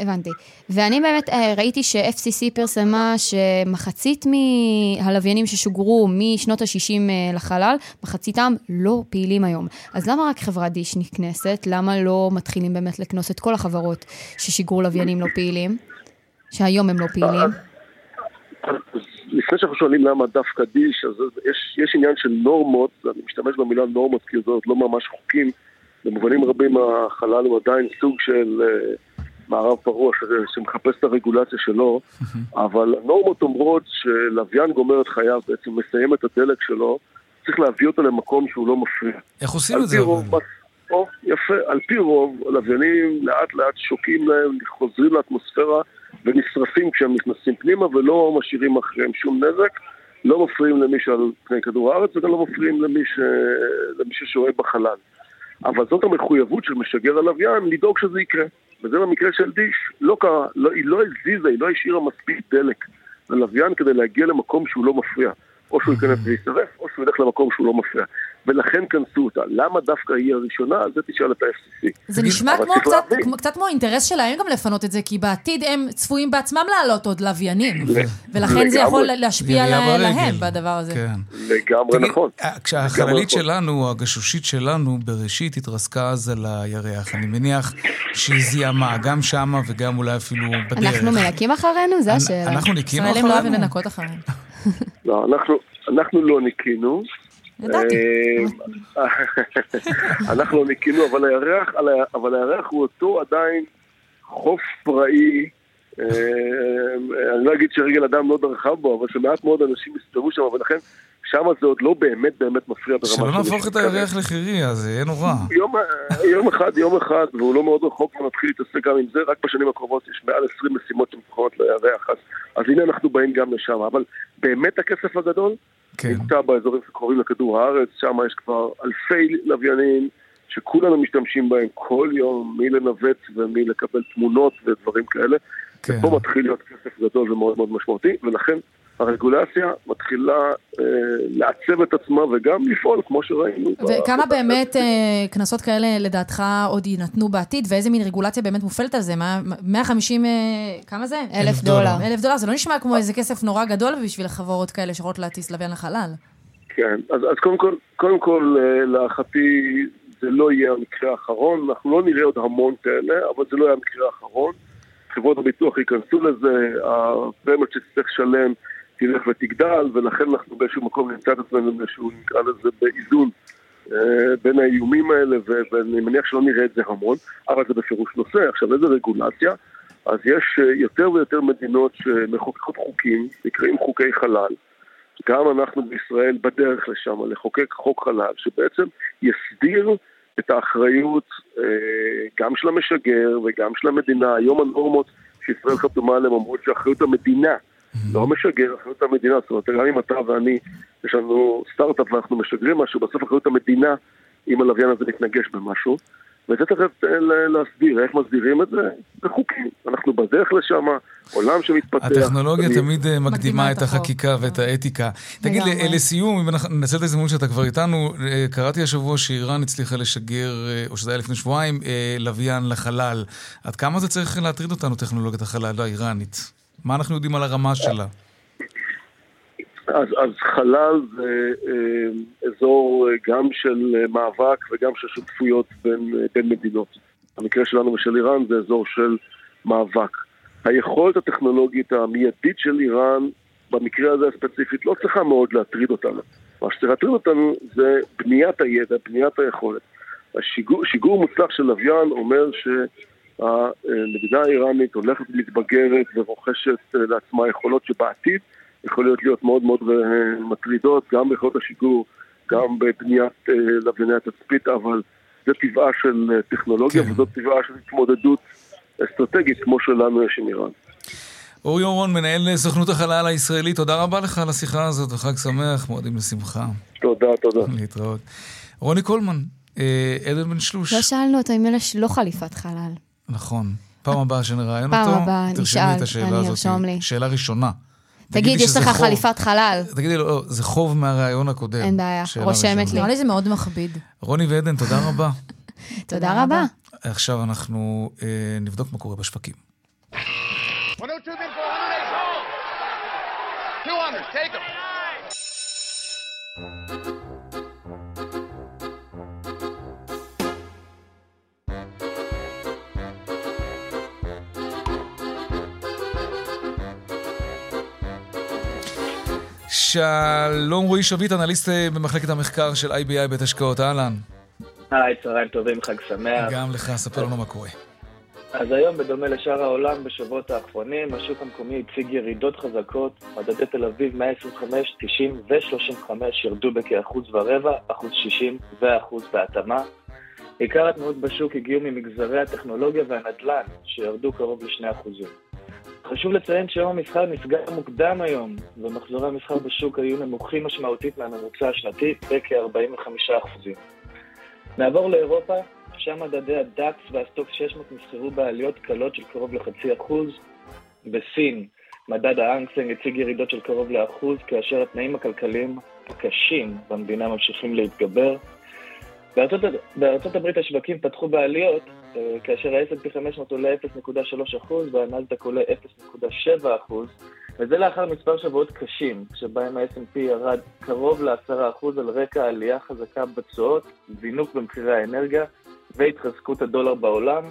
הבנתי. ואני באמת אה, ראיתי ש-FCC פרסמה שמחצית מהלוויינים ששוגרו משנות ה-60 לחלל, מחציתם לא פעילים היום. אז למה רק חברת דיש נכנסת? למה לא מתחילים באמת לקנוס את כל החברות ששיגרו לוויינים לא פעילים? שהיום הם לא פעילים? אז לפני שאנחנו שואלים למה דווקא דיש, אז יש, עניין של נורמות, אני משתמש במילה נורמות כי זה לא ממש חוקים, במובנים רבים החלל הוא עדיין סוג של מערב פרוע שמחפש את הרגולציה שלו, אבל הנורמות אומרות שלוויין גומר את חייו, בעצם מסיים את הדלק שלו, צריך להביא אותו למקום שהוא לא מפריע. איך עושים את זה פי אבל? רוב, או, יפה, על פי רוב, הלוויינים לאט לאט שוקים להם, חוזרים לאטמוספירה ונשרפים כשהם נכנסים פנימה ולא משאירים אחריהם שום נזק, לא מפריעים למי שעל פני כדור הארץ וגם לא מפריעים למי, ש... למי ששוהה בחלל. אבל זאת המחויבות של משגר הלוויין לדאוג שזה יקרה. וזה במקרה של דיש, לא קרה, לא, היא לא הזיזה, היא לא השאירה מספיק דלק ללוויין כדי להגיע למקום שהוא לא מפריע. או שהוא ייכנס ויישרף, או שהוא ילך למקום שהוא לא מפריע. ולכן כנסו אותה. למה דווקא היא הראשונה? זה תשאל את ה-FCC. זה נשמע כמו קצת, כמו, קצת כמו אינטרס שלהם גם לפנות את זה, כי בעתיד הם צפויים בעצמם לעלות עוד לוויינים, ולכן זה יכול להשפיע להם בדבר הזה. כן. לגמרי נכון. אה, כשהחללית נכון. שלנו, הגשושית שלנו, בראשית התרסקה אז על הירח. אני מניח שהיא זיהמה גם שמה וגם אולי אפילו בדרך. אנחנו מנקים אחרינו? זו השאלה. אנחנו ניקינו אחרינו? ישראלים לא אוהבים לנקות אחרינו. לא, אנחנו לא ניקינו. ידעתי. אה, אנחנו ניקינו, אבל הירח, אבל הירח הוא אותו עדיין חוף פראי. אה, אני לא אגיד שרגל אדם לא דרכה בו, אבל שמעט מאוד אנשים הסתובבו שם, ולכן שם זה עוד לא באמת באמת מפריע ברמה שלא נהפוך את הירח לחירייה, זה יהיה נורא. יום, יום אחד, יום אחד, והוא לא מאוד רחוק, ונתחיל להתעסק גם עם זה, רק בשנים הקרובות יש מעל 20 משימות שמתחילות לירח, אז, אז הנה אנחנו באים גם לשם, אבל באמת הכסף הגדול כן. נמצא באזורים שקרובים לכדור הארץ, שם יש כבר אלפי לוויינים שכולנו משתמשים בהם כל יום, מי לנווט ומי לקבל תמונות ודברים כאלה. כן. ופה מתחיל להיות כסף גדול ומאוד מאוד משמעותי, ולכן הרגולציה מתחילה אה, לעצב את עצמה וגם לפעול, כמו שראינו. וכמה באמת אה, קנסות כאלה לדעתך עוד יינתנו בעתיד, ואיזה מין רגולציה באמת מופעלת על זה? 150, אה, כמה זה? אלף דולר. אלף דולר, זה לא נשמע כמו איזה כסף נורא גדול בשביל חברות כאלה שיכולות להטיס לוויין לחלל. כן, אז, אז קודם כל, קודם כל להערכתי זה לא יהיה המקרה האחרון, אנחנו לא נראה עוד המון כאלה, אבל זה לא יהיה המקרה האחרון. חברות הביטוח ייכנסו לזה, הפרמיות שתצטרך לשלם תלך ותגדל, ולכן אנחנו באיזשהו מקום נמצא את עצמנו באיזשהו, נקרא לזה, באיזון אה, בין האיומים האלה, ואני מניח שלא נראה את זה המון, אבל זה בפירוש נושא. עכשיו, איזה רגולציה? אז יש אה, יותר ויותר מדינות שמחוקקות חוקים, נקראים חוקי חלל. גם אנחנו בישראל בדרך לשם, לחוקק חוק חלל, שבעצם יסדיר את האחריות אה, גם של המשגר וגם של המדינה. היום הנורמות שישראל חתומה עליהן אומרות שאחריות המדינה לא משגר, אחריות המדינה, זאת אומרת, גם אם אתה ואני, יש לנו סטארט-אפ ואנחנו משגרים משהו, בסוף אחריות המדינה, אם הלוויין הזה מתנגש במשהו, וזה צריך להסביר, איך מסדירים את זה? זה חוקים. אנחנו בדרך לשם, עולם שמתפתח. הטכנולוגיה תמיד אה, מקדימה את החקיקה ואת האתיקה. תגיד, לסיום, אם ננצל את ההזדמנות שאתה כבר איתנו, אה, קראתי השבוע שאיראן הצליחה לשגר, אה, או שזה היה לפני שבועיים, לוויין לחלל. עד כמה זה צריך להטריד אותנו, טכנולוגיית החלל האיראנית? מה אנחנו יודעים על הרמה שלה? אז, אז חלל זה אה, אזור אה, גם של אה, מאבק וגם של שותפויות בין, אה, בין מדינות. המקרה שלנו ושל איראן זה אזור של מאבק. היכולת הטכנולוגית המיידית של איראן, במקרה הזה הספציפית, לא צריכה מאוד להטריד אותנו. מה שצריך להטריד אותנו זה בניית הידע, בניית היכולת. השיגור, שיגור מוצלח של לוויין אומר ש... המדינה האיראנית הולכת ומתבגרת ורוכשת אה, לעצמה יכולות שבעתיד יכולות להיות מאוד מאוד אה, מטרידות, גם ביכולות השיגור, גם בבניית אה, לווייני התצפית, אבל זה טבעה של טכנולוגיה כן. וזאת טבעה של התמודדות אסטרטגית כמו שלנו יש עם איראן. אורי אורון, מנהל סוכנות החלל הישראלית, תודה רבה לך על השיחה הזאת וחג שמח, מועדים לשמחה. תודה, תודה. להתראות. רוני קולמן, עדן בן שלוש. לא שאלנו אותו אם יש לו חליפת חלל. נכון. פעם הבאה שנראיין אותו, פעם הבאה, נשאל, אני ארשום לי. שאלה ראשונה. תגיד, יש לך חליפת חלל? תגידי לו, לא, זה חוב מהראיון הקודם. אין בעיה, רושמת לי. נראה לי זה מאוד מכביד. רוני ועדן, תודה רבה. תודה רבה. עכשיו אנחנו אה, נבדוק מה קורה בשווקים. Take them. שלום רועי שביט, אנליסט אה, במחלקת המחקר של IBI בית השקעות, אהלן. היי, צהריים טובים, חג שמח. גם לך, ספר לנו מה קורה. אז היום, בדומה לשאר העולם בשבועות האחרונים, השוק המקומי הציג ירידות חזקות, מדדי תל אביב 125, 90 ו-35 ירדו בכאחוז ורבע, אחוז 60 ואחוז בהתאמה. עיקר התנועות בשוק הגיעו ממגזרי הטכנולוגיה והנדל"ן, שירדו קרוב ל-2 אחוזים. חשוב לציין שיום המסחר נסגר מוקדם היום, ומחזורי המסחר בשוק היו נמוכים משמעותית מהממוצע השנתי בכ-45%. נעבור לאירופה, שם מדדי הדאקס והסטוק 600 נסחרו בעליות קלות של קרוב לחצי אחוז. בסין, מדד ההאנג סנג הציג ירידות של קרוב לאחוז, כאשר התנאים הכלכליים הקשים במדינה ממשיכים להתגבר. בארצות, בארצות הברית השווקים פתחו בעליות, אה, כאשר ה-S&P 500 עולה 0.3% והנאסדק עולה 0.7%, וזה לאחר מספר שבועות קשים, שבהם ה-S&P ירד קרוב ל-10% על רקע עלייה חזקה בתשואות, זינוק במחירי האנרגיה והתחזקות הדולר בעולם,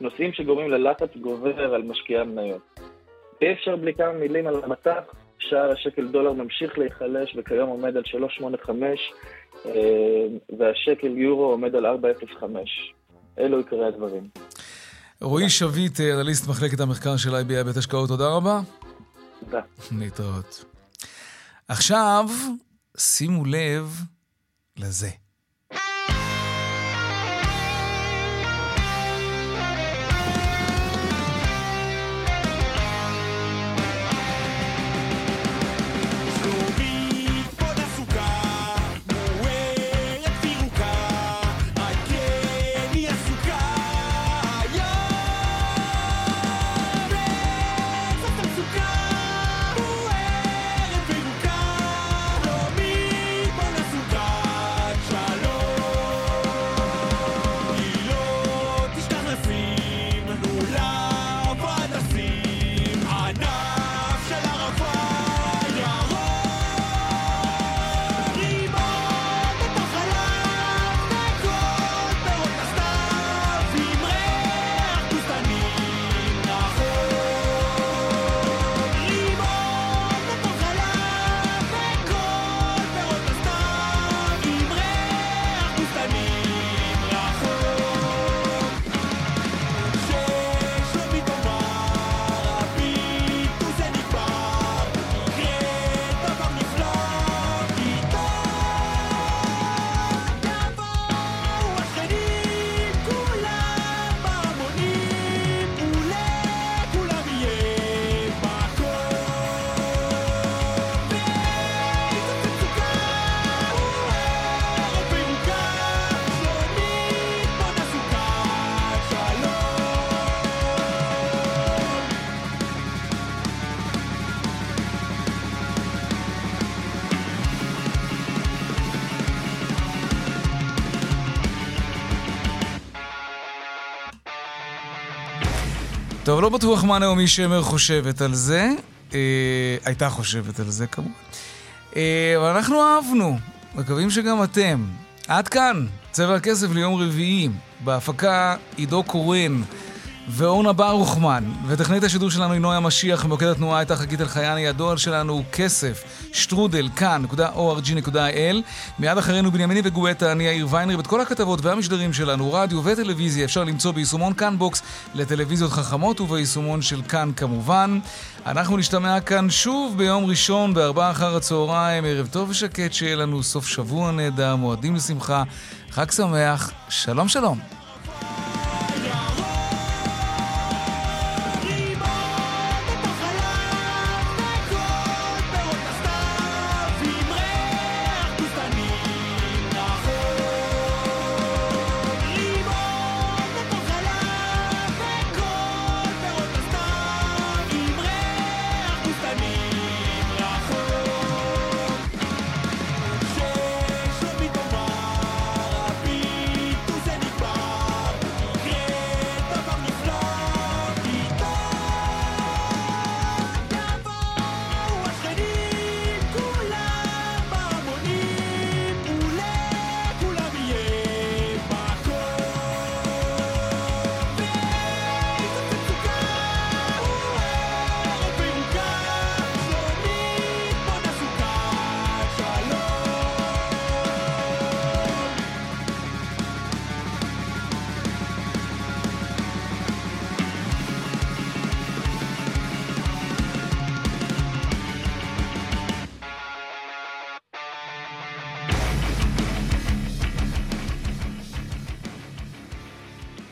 נושאים שגורמים ללחץ גובר על משקיעי המניות. אי אפשר בלי כמה מילים על המטח, שער השקל דולר ממשיך להיחלש וכיום עומד על 385, אה, והשקל יורו עומד על 405. אלו עיקרי הדברים. רועי שביט, אנליסט מחלקת המחקר של IBI בית השקעות, תודה רבה. תודה. להתראות. עכשיו, שימו לב לזה. טוב, לא בטוח מה נעמי שמר חושבת על זה. אה, הייתה חושבת על זה כמובן. אה, אבל אנחנו אהבנו, מקווים שגם אתם. עד כאן, צבע הכסף ליום רביעי, בהפקה עידו קורן. ואורנה ברוכמן, וטכנית השידור שלנו היא נויה משיח, מוקד התנועה הייתה חגית אלחייני, הדואל שלנו הוא כסף, שטרודל, kan.org.il. מיד אחרינו בנימיני וגואטה, אני יאיר ויינרב, את כל הכתבות והמשדרים שלנו, רדיו וטלוויזיה, אפשר למצוא ביישומון כאן בוקס לטלוויזיות חכמות וביישומון של כאן כמובן. אנחנו נשתמע כאן שוב ביום ראשון בארבעה אחר הצהריים, ערב טוב ושקט, שיהיה לנו סוף שבוע נהדר, מועדים לשמחה, חג שמח, שלום שלום.